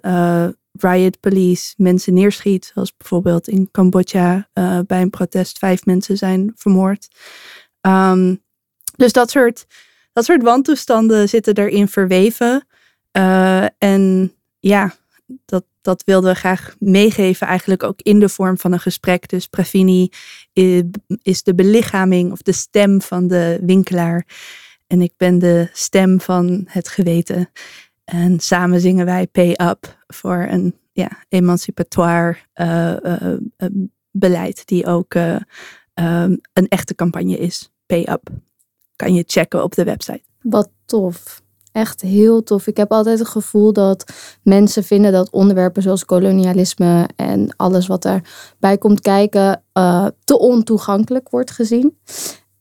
riot police mensen neerschiet, zoals bijvoorbeeld in Cambodja bij een protest vijf mensen zijn vermoord. Ehm, dus dat soort, dat soort wantoestanden zitten erin verweven. En ja, dat, dat wilden we graag meegeven, eigenlijk ook in de vorm van een gesprek. Dus Pravini is de belichaming of de stem van de winkelaar. En ik ben de stem van het geweten. En samen zingen wij Pay Up voor een ja, emancipatoire eh, eh, eh, beleid, die ook eh, ehm, een echte campagne is. Pay Up. Kan je checken op de website. Wat tof. Echt heel tof. Ik heb altijd het gevoel dat mensen vinden dat onderwerpen zoals kolonialisme en alles wat daarbij komt kijken eh, te ontoegankelijk wordt gezien.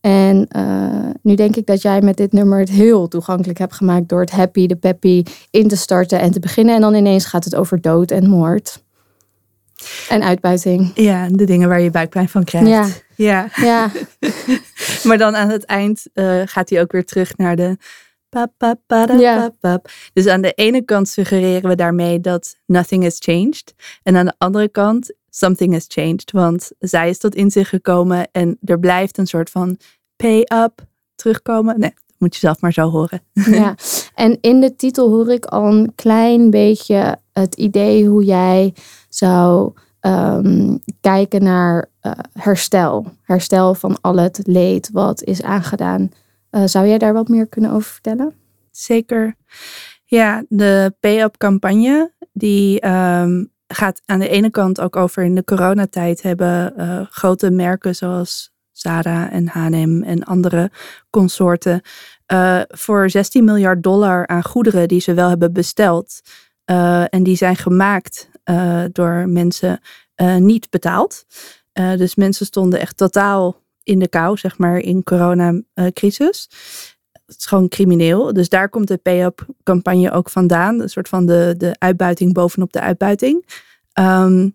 En eh, nu denk ik dat jij met dit nummer het heel toegankelijk hebt gemaakt door het happy, de peppy in te starten en te beginnen. En dan ineens gaat het over dood en moord. En uitbuiting. Ja, de dingen waar je buikpijn van krijgt. Ja. ja. Ja, Maar dan aan het eind eh, gaat hij ook weer terug naar de. Pap, pap, pada, Ja. pap, pap. Dus aan de ene kant suggereren we daarmee dat nothing has changed. En aan de andere kant, something has changed. Want zij is tot inzicht gekomen en er blijft een soort van pay up terugkomen. Nee, dat moet je zelf maar zo horen. Ja, en in de titel hoor ik al een klein beetje het idee hoe jij zou ehm, kijken naar eh, herstel. Herstel van al het leed wat is aangedaan. Eh, zou jij daar wat meer kunnen over vertellen? Zeker. Ja, de Pay-Up campagne, die ehm, gaat aan de ene kant ook over in de coronatijd hebben eh, grote merken zoals Zara en H&M en andere consorten eh, voor 16 miljard dollar aan goederen die ze wel hebben besteld en die zijn gemaakt door mensen niet betaald. Dus mensen stonden echt totaal in de kou, zeg maar, in coronacrisis het is gewoon crimineel. Dus daar komt de pay-up campagne ook vandaan. Een soort van de, de uitbuiting bovenop de uitbuiting. Ehm,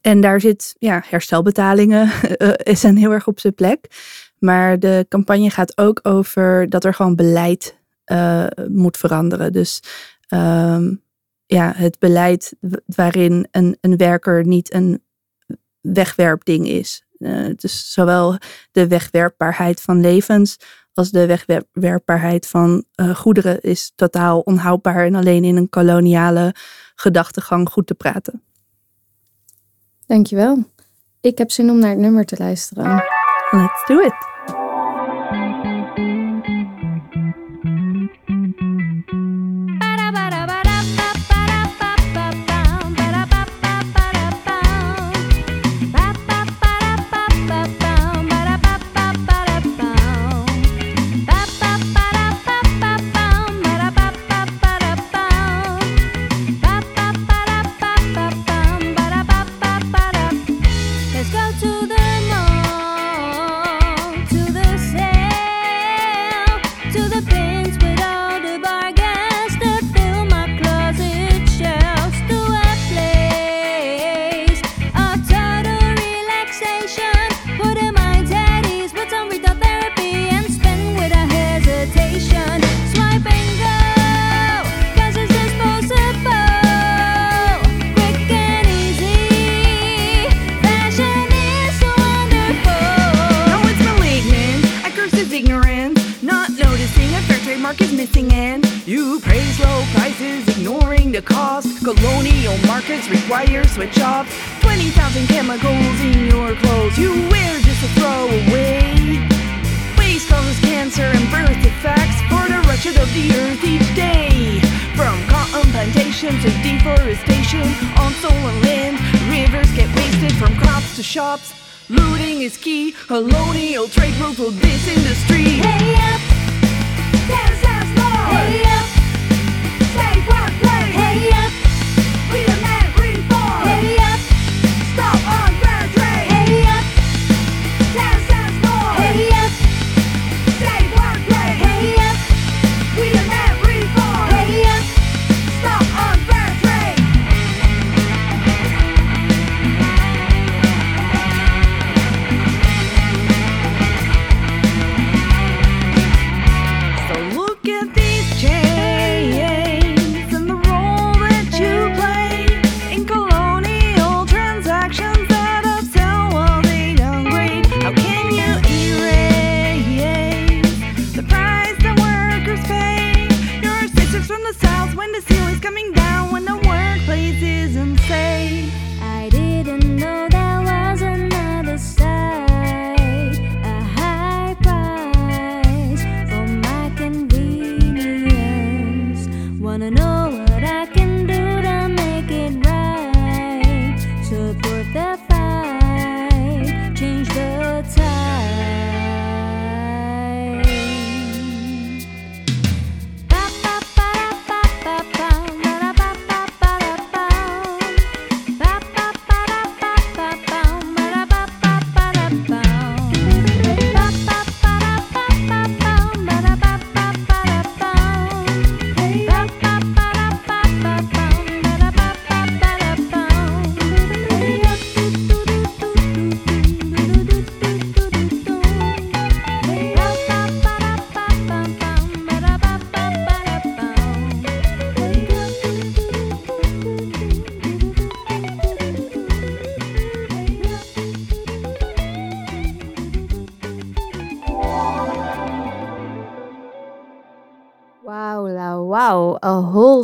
en daar zit, ja, herstelbetalingen uh, zijn heel erg op zijn plek. Maar de campagne gaat ook over dat er gewoon beleid uh, moet veranderen. Dus um, ja, het beleid waarin een, een werker niet een wegwerpding is. Uh, dus zowel de wegwerpbaarheid van levens als de wegwerpbaarheid van uh, goederen is totaal onhoudbaar en alleen in een koloniale gedachtegang goed te praten. Dankjewel. Ik heb zin om naar het nummer te luisteren. Let's do it.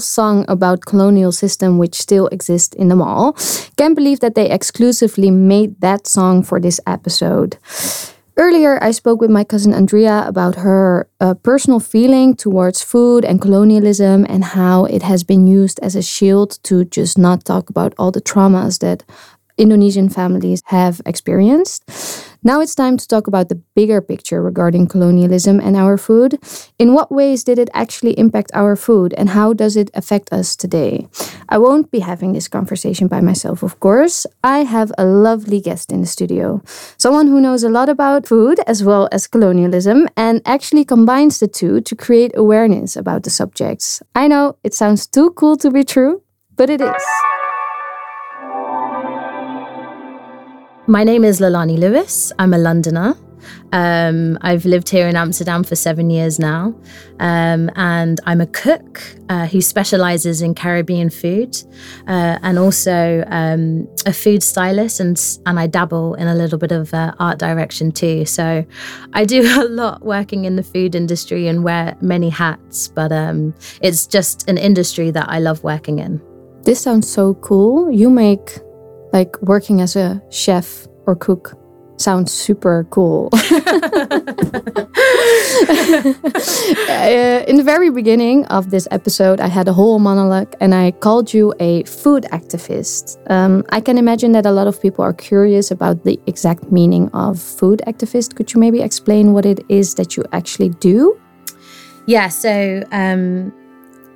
Song about colonial system which still exists in the mall. Can't believe that they exclusively made that song for this episode. Earlier, I spoke with my cousin Andrea about her uh, personal feeling towards food and colonialism and how it has been used as a shield to just not talk about all the traumas that Indonesian families have experienced. Now it's time to talk about the bigger picture regarding colonialism and our food. In what ways did it actually impact our food and how does it affect us today? I won't be having this conversation by myself, of course. I have a lovely guest in the studio, someone who knows a lot about food as well as colonialism and actually combines the two to create awareness about the subjects. I know it sounds too cool to be true, but it is. My name is Lalani Lewis. I'm a Londoner. Um, I've lived here in Amsterdam for seven years now, um, and I'm a cook uh, who specializes in Caribbean food, uh, and also um, a food stylist, and and I dabble in a little bit of uh, art direction too. So I do a lot working in the food industry and wear many hats, but um, it's just an industry that I love working in. This sounds so cool. You make like working as a chef or cook sounds super cool. Uh, in the very beginning of this episode, I had a whole monologue and I called you a food activist. Um, I can imagine that a lot of people are curious about the exact meaning of food activist. Could you maybe explain what it is that you actually do? Yeah, so um,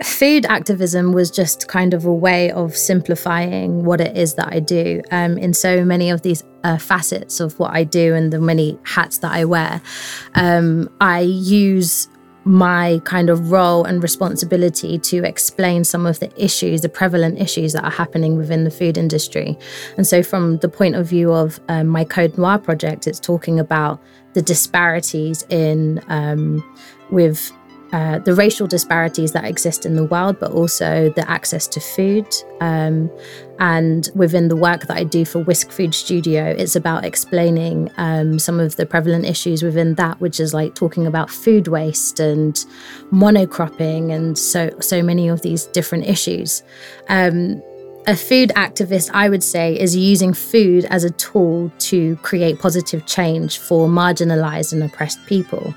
food activism was just kind of a way of simplifying what it is that I do um, in so many of these uh, facets of what I do and the many hats that I wear. Um, I use my kind of role and responsibility to explain some of the issues, the prevalent issues that are happening within the food industry. And so, from the point of view of um, my Code Noir project, it's talking about the disparities in um, with uh, the racial disparities that exist in the world, but also the access to food. Um, and within the work that I do for Whisk Food Studio, it's about explaining um, some of the prevalent issues within that, which is like talking about food waste and monocropping and so so many of these different issues. Um, a food activist, I would say, is using food as a tool to create positive change for marginalized and oppressed people.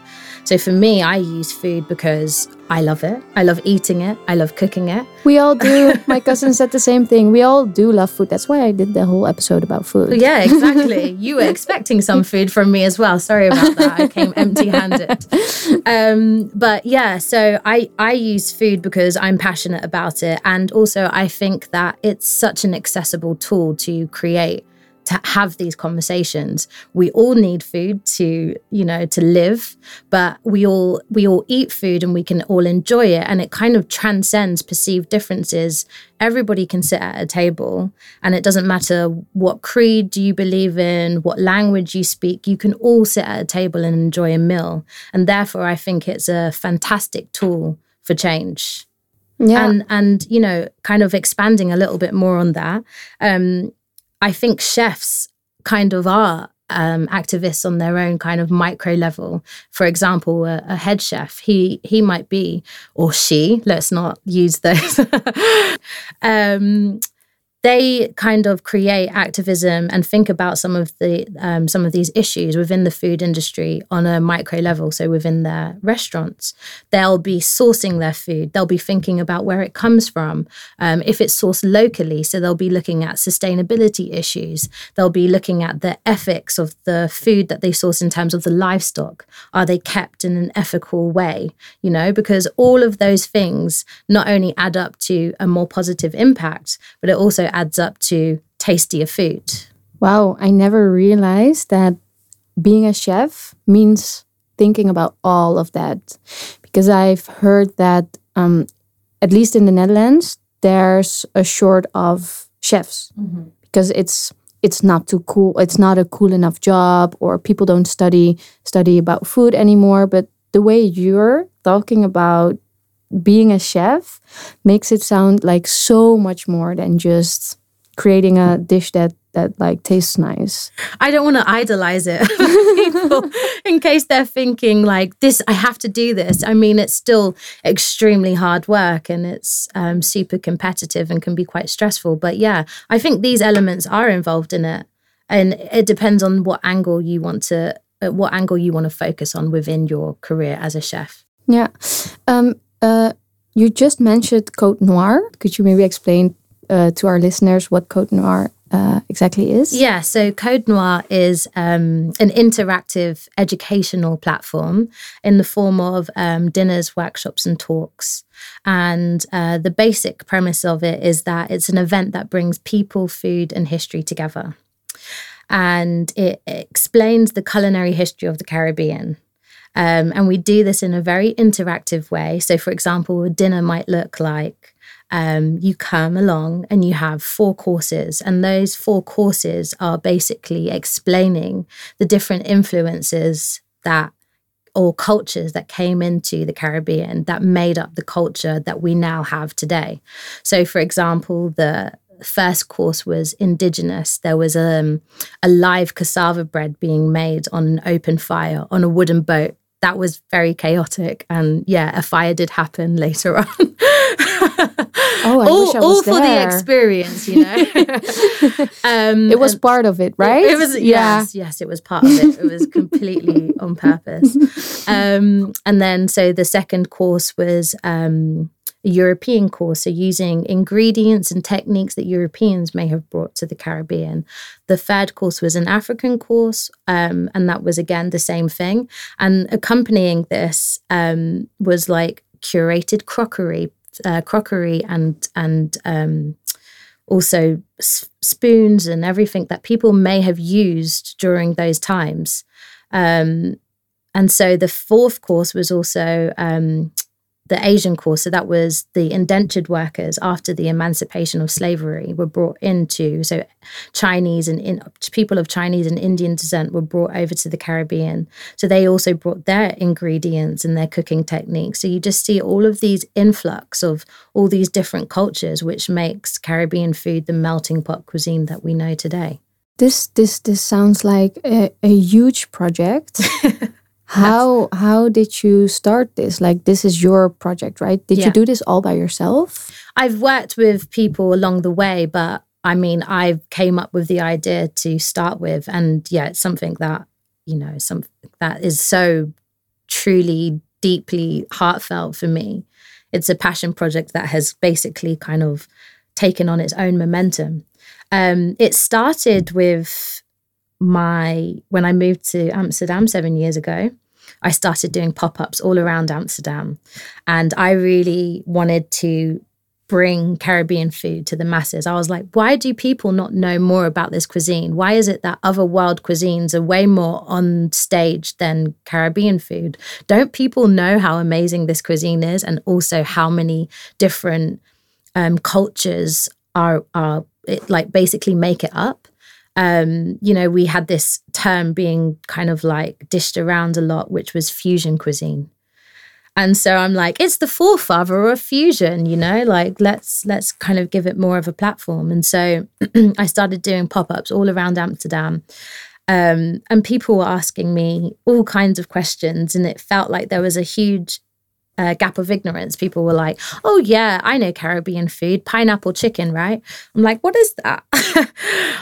So for me, I use food because I love it. I love eating it. I love cooking it. We all do. My cousin said the same thing. We all do love food. That's why I did the whole episode about food. Yeah, exactly. you were expecting some food from me as well. Sorry about that. I came empty-handed. Um, but yeah, so I I use food because I'm passionate about it, and also I think that it's such an accessible tool to create to have these conversations. We all need food to you know to live but we all we all eat food and we can all enjoy it. And it kind of transcends perceived differences. Everybody can sit at a table and it doesn't matter what creed do you believe in what language you speak you can all sit at a table and enjoy a meal. And therefore i think it's a fantastic tool for change. Yeah. and and you know kind of expanding a little bit more on that um i think chefs kind of are um, activists on their own kind of micro level. For example a, a head chef he he might be or she let's not use those. Um they kind of create activism and think about some of the um, some of these issues within the food industry on a micro level. So within their restaurants, they'll be sourcing their food. They'll be thinking about where it comes from. Um, if it's sourced locally, so they'll be looking at sustainability issues. They'll be looking at the ethics of the food that they source in terms of the livestock. Are they kept in an ethical way? You know, because all of those things not only add up to a more positive impact, but it also adds up to tastier food. Wow, I never realized that being a chef means thinking about all of that. Because I've heard that, um, at least in the Netherlands, there's a short of chefs because it's it's not too cool. It's not a cool enough job, or people don't study study about food anymore. But the way you're talking about being a chef makes it sound like so much more than just creating a dish that that like tastes nice. I don't want to idolize it people in case they're thinking like this I have to do this. I mean it's still extremely hard work and it's um, super competitive and can be quite stressful. But yeah, I think these elements are involved in it. And it depends on what angle you want to uh, what angle you want to focus on within your career as a chef. Yeah. Um, uh, you just mentioned Code Noir. Could you maybe explain uh, to our listeners what Code Noir uh, exactly is? Yeah, so Code Noir is um, an interactive educational platform in the form of um, dinners, workshops, and talks. And uh, the basic premise of it is that it's an event that brings people, food, and history together. And it explains the culinary history of the Caribbean. Um, and we do this in a very interactive way. So, for example, a dinner might look like um, you come along and you have four courses, and those four courses are basically explaining the different influences that or cultures that came into the Caribbean that made up the culture that we now have today. So, for example, the first course was indigenous. There was um, a live cassava bread being made on an open fire on a wooden boat. That was very chaotic, and yeah, a fire did happen later on. Oh, I all, wish I all was for the experience, you know. um, It was part of it, right? It was yes, yes, it was part of it. It was completely on purpose. Um, and then so the second course was um, a European course, so using ingredients and techniques that Europeans may have brought to the Caribbean. The third course was an African course, um, and that was again the same thing. And accompanying this um, was like curated crockery, uh, crockery and and um, also spoons and everything that people may have used during those times. Um, and so the fourth course was also um, the Asian course. So that was the indentured workers after the emancipation of slavery were brought into. So Chinese and in, people of Chinese and Indian descent were brought over to the Caribbean. So they also brought their ingredients and their cooking techniques. So you just see all of these influx of all these different cultures, which makes Caribbean food the melting pot cuisine that we know today. This this this sounds like a, a huge project. how how did you start this? Like this is your project, right? Did Yeah. you do this all by yourself? I've worked with people along the way, but I mean, I came up with the idea to start with, and yeah, it's something that you know, something that is so truly, deeply heartfelt for me. It's a passion project that has basically kind of taken on its own momentum. Um, it started with my when I moved to Amsterdam seven years ago. I started doing pop ups all around Amsterdam, and I really wanted to bring Caribbean food to the masses. I was like, why do people not know more about this cuisine? Why is it that other world cuisines are way more on stage than Caribbean food? Don't people know how amazing this cuisine is and also how many different um, cultures are are it, like basically make it up? Um, you know, we had this term being kind of like dished around a lot, which was fusion cuisine. And so I'm like, it's the forefather of fusion, you know, like let's let's kind of give it more of a platform. And so I started doing pop-ups all around Amsterdam. Um, and people were asking me all kinds of questions, and it felt like there was a huge gap of ignorance. People were like, "Oh yeah, I know Caribbean food, pineapple chicken, right?" I'm like, "What is that?"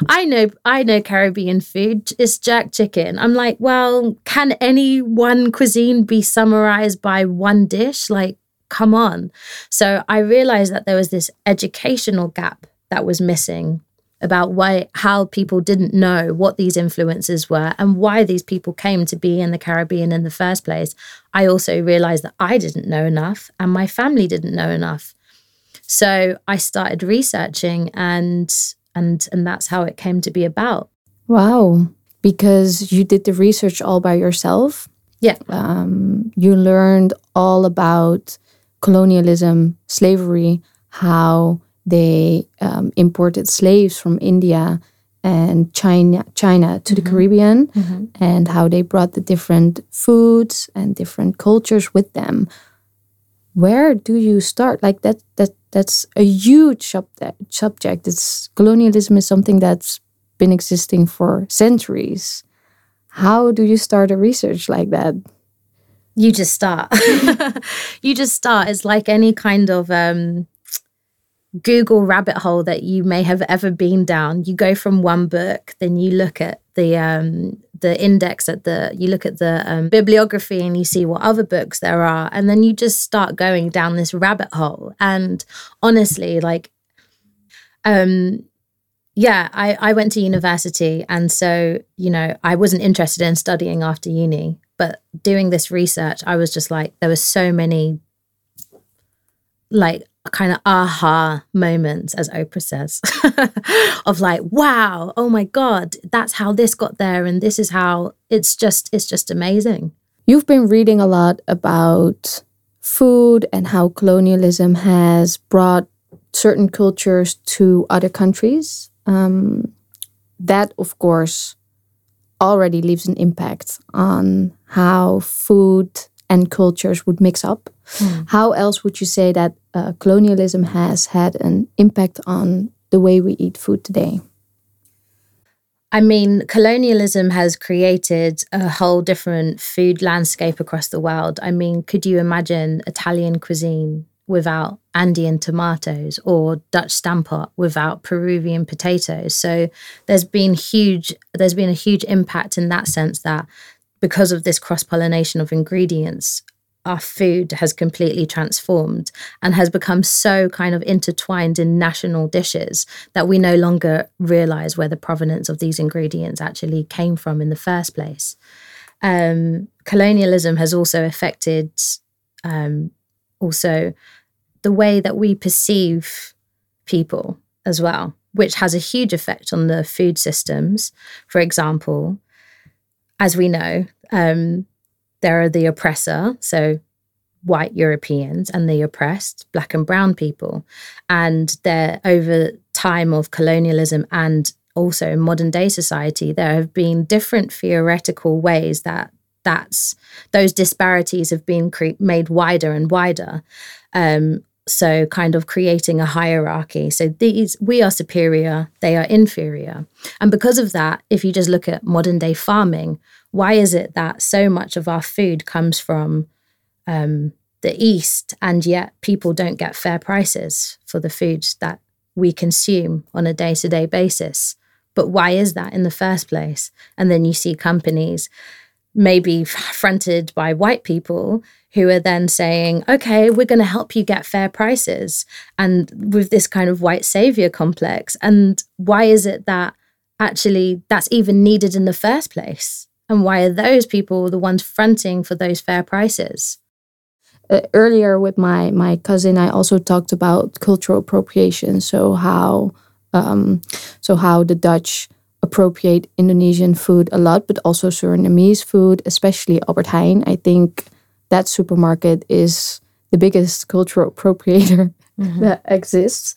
I know, I know Caribbean food. It's jerk chicken. I'm like, "Well, can any one cuisine be summarized by one dish? Like, come on." So I realized that there was this educational gap that was missing about why how people didn't know what these influences were and why these people came to be in the Caribbean in the first place. I also realized that I didn't know enough and my family didn't know enough. So I started researching and and and that's how it came to be about. Wow. Because you did the research all by yourself. Yeah. Um, you learned all about colonialism, slavery, how they um, imported slaves from India and China, China to the Caribbean, and how they brought the different foods and different cultures with them. Where do you start? Like that, that that's a huge subject. Subject. It's colonialism is something that's been existing for centuries. How do you start a research like that? You just start. you just start. It's like any kind of um Google rabbit hole that you may have ever been down. You go from one book, then you look at the um, the index at the you look at the um, bibliography and you see what other books there are, and then you just start going down this rabbit hole. And honestly, like, um, yeah, I I went to university, and so you know I wasn't interested in studying after uni, but doing this research, I was just like there were so many like kind of aha moments, as Oprah says, of like, wow, oh my God, that's how this got there. And this is how it's just, it's just amazing. You've been reading a lot about food and how colonialism has brought certain cultures to other countries. Um, that, of course, already leaves an impact on how food and cultures would mix up. How else would you say that uh, colonialism has had an impact on the way we eat food today? I mean, colonialism has created a whole different food landscape across the world. I mean, could you imagine Italian cuisine without Andean tomatoes or Dutch stampot without Peruvian potatoes? So there's been huge there's been a huge impact in that sense that because of this cross-pollination of ingredients, our food has completely transformed and has become so kind of intertwined in national dishes that we no longer realize where the provenance of these ingredients actually came from in the first place. Um, colonialism has also affected um, also the way that we perceive people as well, which has a huge effect on the food systems. For example, as we know, um, there are the oppressor, so white Europeans, and the oppressed, black and brown people. And there, over time of colonialism and also in modern day society, there have been different theoretical ways that that's those disparities have been cre- made wider and wider. Um, so kind of creating a hierarchy. So these we are superior they are inferior. And because of that if you just look at modern day farming why is it that so much of our food comes from um, the east and yet people don't get fair prices for the foods that we consume on a day-to-day basis? But why is that in the first place? And then you see companies maybe fronted by white people who are then saying, okay, we're going to help you get fair prices. And with this kind of white savior complex. And why is it that actually that's even needed in the first place? And why are those people the ones fronting for those fair prices? uh, earlier with my my cousin, I also talked about cultural appropriation. So how um, so how the Dutch appropriate Indonesian food a lot, but also Surinamese food, especially Albert Heijn. I think that supermarket is the biggest cultural appropriator that exists.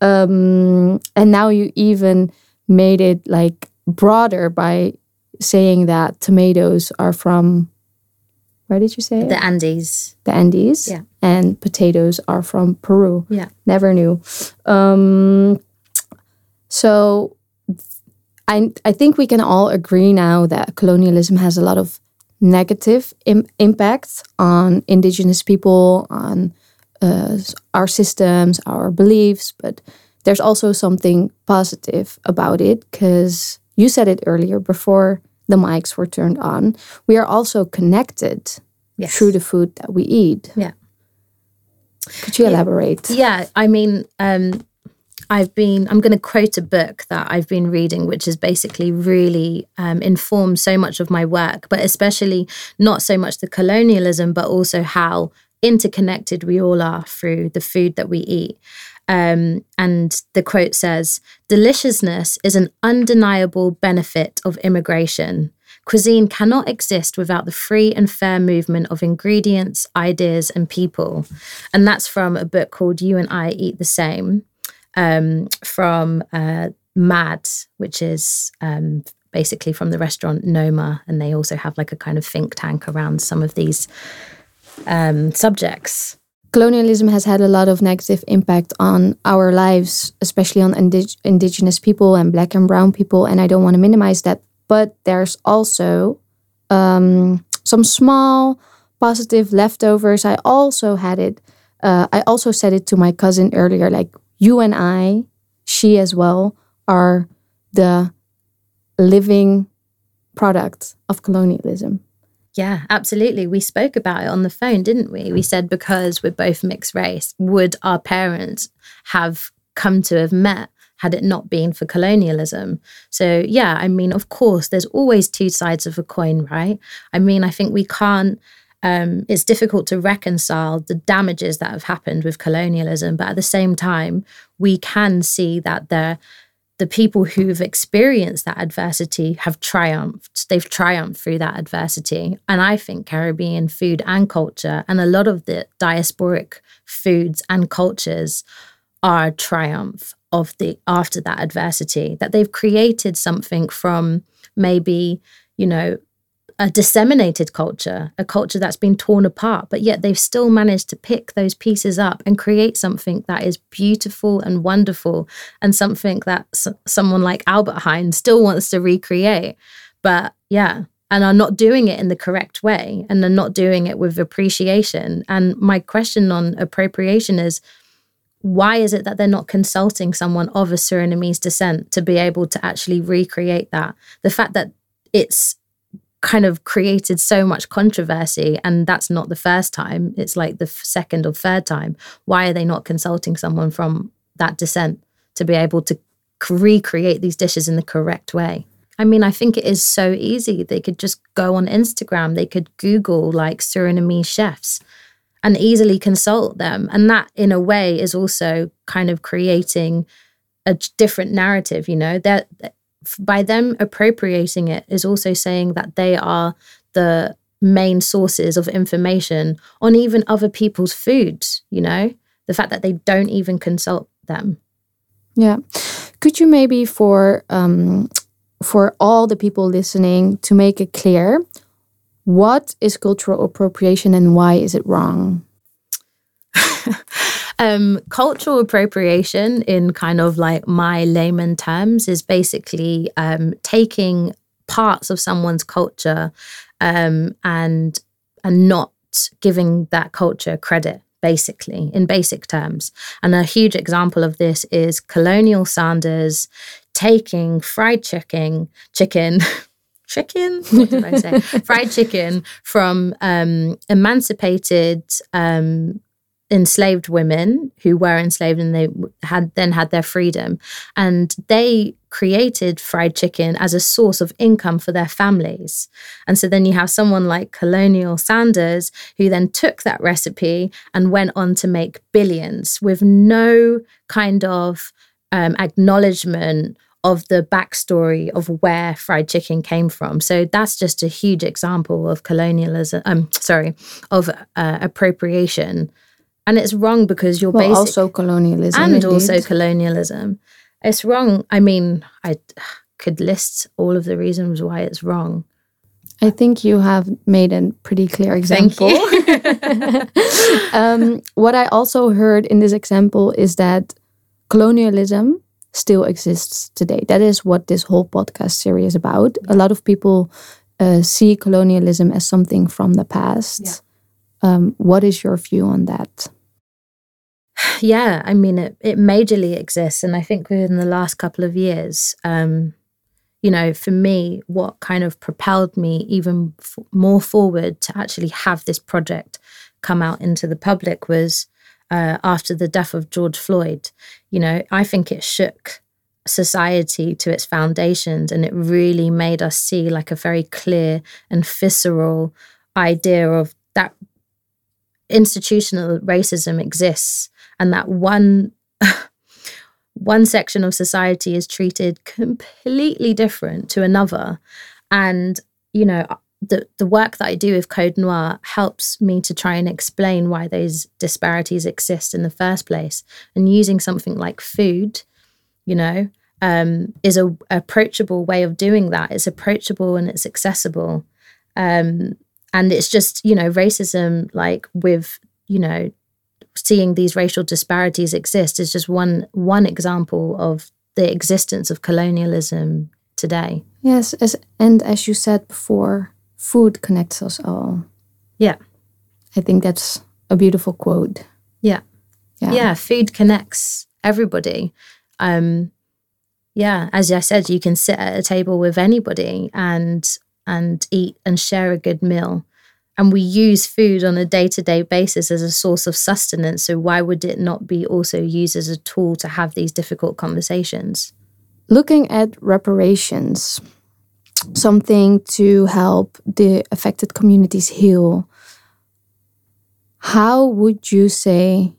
Um, and now you even made it like broader by saying that tomatoes are from where did you say it? The Andes. the Andes, Yeah. and potatoes are from Peru. Yeah. Never knew. Um, so I I think we can all agree now that colonialism has a lot of negative Im- impact on indigenous people, on uh, our systems, our beliefs, but there's also something positive about it because you said it earlier before the mics were turned on. We are also connected Yes. through the food that we eat. Yeah. Could you elaborate? Yeah, I mean, um, I've been, I'm going to quote a book that I've been reading, which has basically really um, informed so much of my work, but especially not so much the colonialism, but also how interconnected we all are through the food that we eat. Um, and the quote says, Deliciousness is an undeniable benefit of immigration. Cuisine cannot exist without the free and fair movement of ingredients, ideas, and people. And that's from a book called You and I Eat the Same um, from uh, MAD, which is um, basically from the restaurant Noma. And they also have like a kind of think tank around some of these um, subjects. colonialism has had a lot of negative impact on our lives, especially on indig- indigenous people and black and brown people. And I don't want to minimize that. But there's also um, some small positive leftovers. I also had it. Uh, I also said it to my cousin earlier. Like you and I, she as well, are the living product of colonialism. Yeah, absolutely. We spoke about it on the phone, didn't we? We said because we're both mixed race, would our parents have come to have met had it not been for colonialism? So, yeah, I mean, of course, there's always two sides of a coin, right? I mean, I think we can't. Um, it's difficult to reconcile the damages that have happened with colonialism, but at the same time, we can see that there the people who've experienced that adversity have triumphed. They've triumphed through that adversity. And I think Caribbean food and culture, and a lot of the diasporic foods and cultures are a triumph of the after that adversity, that they've created something from maybe, you know, a disseminated culture, a culture that's been torn apart, but yet they've still managed to pick those pieces up and create something that is beautiful and wonderful and something that s- someone like Albert Heijn still wants to recreate. But yeah, and are not doing it in the correct way and are not doing it with appreciation. And my question on appropriation is why is it that they're not consulting someone of a Surinamese descent to be able to actually recreate that? The fact that it's kind of created so much controversy and that's not the first time. It's like the second or third time. Why are they not consulting someone from that descent to be able to recreate these dishes in the correct way? I mean i think it is so easy. They could just go on instagram. They could google like surinamese chefs and easily consult them. And that in a way is also kind of creating a different narrative you know? That by them appropriating it is also saying that they are the main sources of information on even other people's foods you know the fact that they don't even consult them Yeah. Could you maybe for um, for all the people listening to make it clear what is cultural appropriation and why is it wrong? um, cultural appropriation, in kind of like my layman terms, is basically um, taking parts of someone's culture um, and and not giving that culture credit. Basically, in basic terms, and a huge example of this is Colonial Sanders taking fried chicken, chicken, chicken. What did I say? fried chicken from um, emancipated um, enslaved women who were enslaved and they had then had their freedom and they created fried chicken as a source of income for their families and so then you have someone like colonial sanders who then took that recipe and went on to make billions with no kind of um, acknowledgement of the backstory of where fried chicken came from. So that's just a huge example of colonialism. Um, sorry, of uh, appropriation, and it's wrong because you're Well, basic also colonialism. and indeed. also colonialism. It's wrong. I mean, I could list all of the reasons why it's wrong. I think you have made a pretty clear Thank example. you. um, what I also heard in this example is that colonialism still exists today. That is what this whole podcast series is about. A lot of people uh, see colonialism as something from the past. Um, what is your view on that? yeah, I mean, it, it majorly exists. And I think within the last couple of years, um, you know, for me, what kind of propelled me even f- more forward to actually have this project come out into the public was uh, after the death of George Floyd. You know, I think it shook society to its foundations and it really made us see like a very clear and visceral idea of that institutional racism exists and that one one section of society is treated completely different to another. And you know the the work that I do with Code Noir helps me to try and explain why those disparities exist in the first place. And using something like food you know um, is a approachable way of doing that. It's approachable and it's accessible. Um, and it's just you know racism like with you know seeing these racial disparities exist is just one one example of the existence of colonialism today Yes, as and as you said before, food connects us all. yeah I think that's a beautiful quote. yeah Yeah. yeah, food connects everybody um yeah as i said you can sit at a table with anybody and and eat and share a good meal and we use food on a day-to-day basis as a source of sustenance so why would it not be also used as a tool to have these difficult conversations Looking at reparations, something to help the affected communities heal. How would you say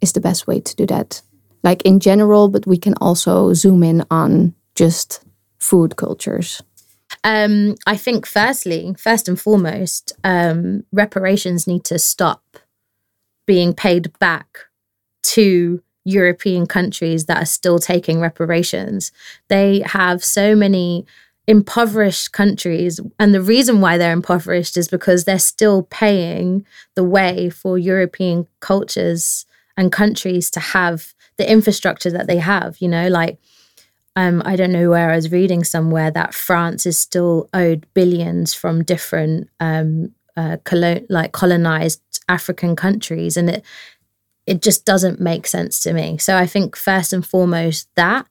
is the best way to do that? Like in general, but we can also zoom in on just food cultures. Um, I think, firstly, first and foremost, um, reparations need to stop being paid back to European countries that are still taking reparations. They have so many impoverished countries, and the reason why they're impoverished is because they're still paying the way for European cultures and countries to have the infrastructure that they have. You know, like um, I don't know where I was reading somewhere that France is still owed billions from different um, uh, like colonized African countries, and it it just doesn't make sense to me. So I think first and foremost that,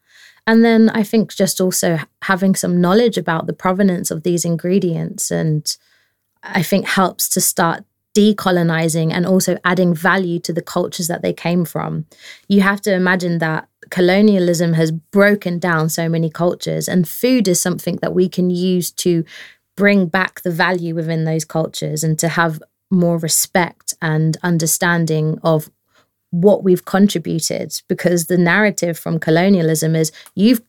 and then I think just also having some knowledge about the provenance of these ingredients, and I think helps to start decolonizing and also adding value to the cultures that they came from. You have to imagine that colonialism has broken down so many cultures, and food is something that we can use to bring back the value within those cultures and to have more respect and understanding of what we've contributed because the narrative from colonialism is you've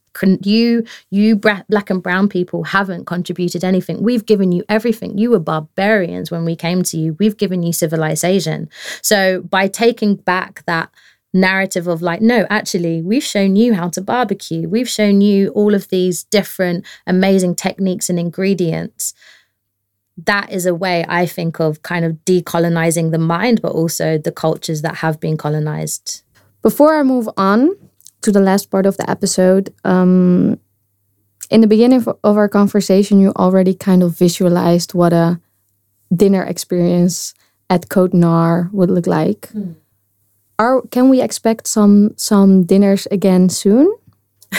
you you black and brown people haven't contributed anything. We've given you everything. You were barbarians when we came to you. We've given you civilization. So by taking back that narrative of like no actually we've shown you how to barbecue we've shown you all of these different amazing techniques and ingredients that is a way I think of kind of decolonizing the mind, but also the cultures that have been colonized. Before I move on to the last part of the episode, um, in the beginning of our conversation, you already kind of visualized what a dinner experience at Côte Noir would look like. Are can we expect some some dinners again soon?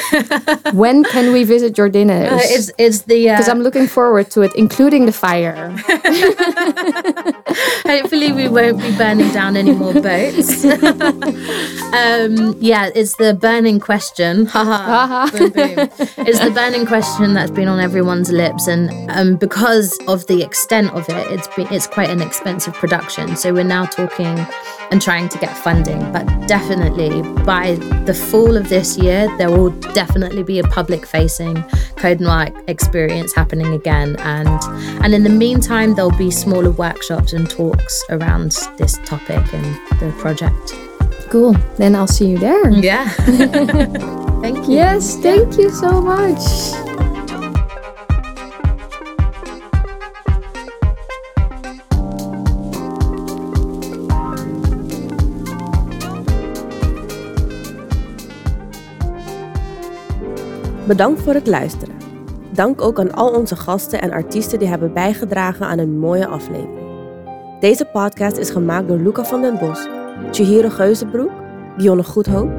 when can we visit your dinners? Uh, it's it's the because uh, I'm looking forward to it, including the fire. hopefully we won't be burning down any more boats. um, yeah, it's the burning question. Boom, boom. It's the burning question that's been on everyone's lips, and um, because of the extent of it, it's been it's quite an expensive production. So we're now talking and trying to get funding, but definitely by the fall of this year, there will definitely be a public-facing Code Noir experience happening again, and and in the meantime, there'll be smaller workshops and talks around this topic and the project. cool. Then I'll see you there. Yeah. Thank you. Yes, thank you so much. Bedankt voor het luisteren. Dank ook aan al onze gasten en artiesten die hebben bijgedragen aan een mooie aflevering. Deze podcast is gemaakt door Luca van den Bos, Chihiro Geuzenbroek, Dionne Goedhoop,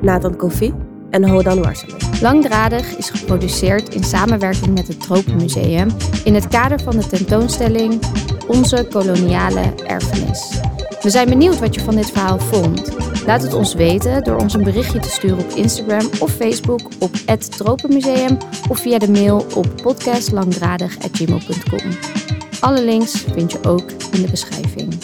Nathan Kofi en Hodan Warselen. Langdradig is geproduceerd in samenwerking met het Tropenmuseum in het kader van de tentoonstelling Onze koloniale erfenis. We zijn benieuwd wat je van dit verhaal vond. Laat het ons weten door ons een berichtje te sturen op Instagram of Facebook op het Tropenmuseum of via de mail op podcastlangdradig.gmail.com. Alle links vind je ook in de beschrijving.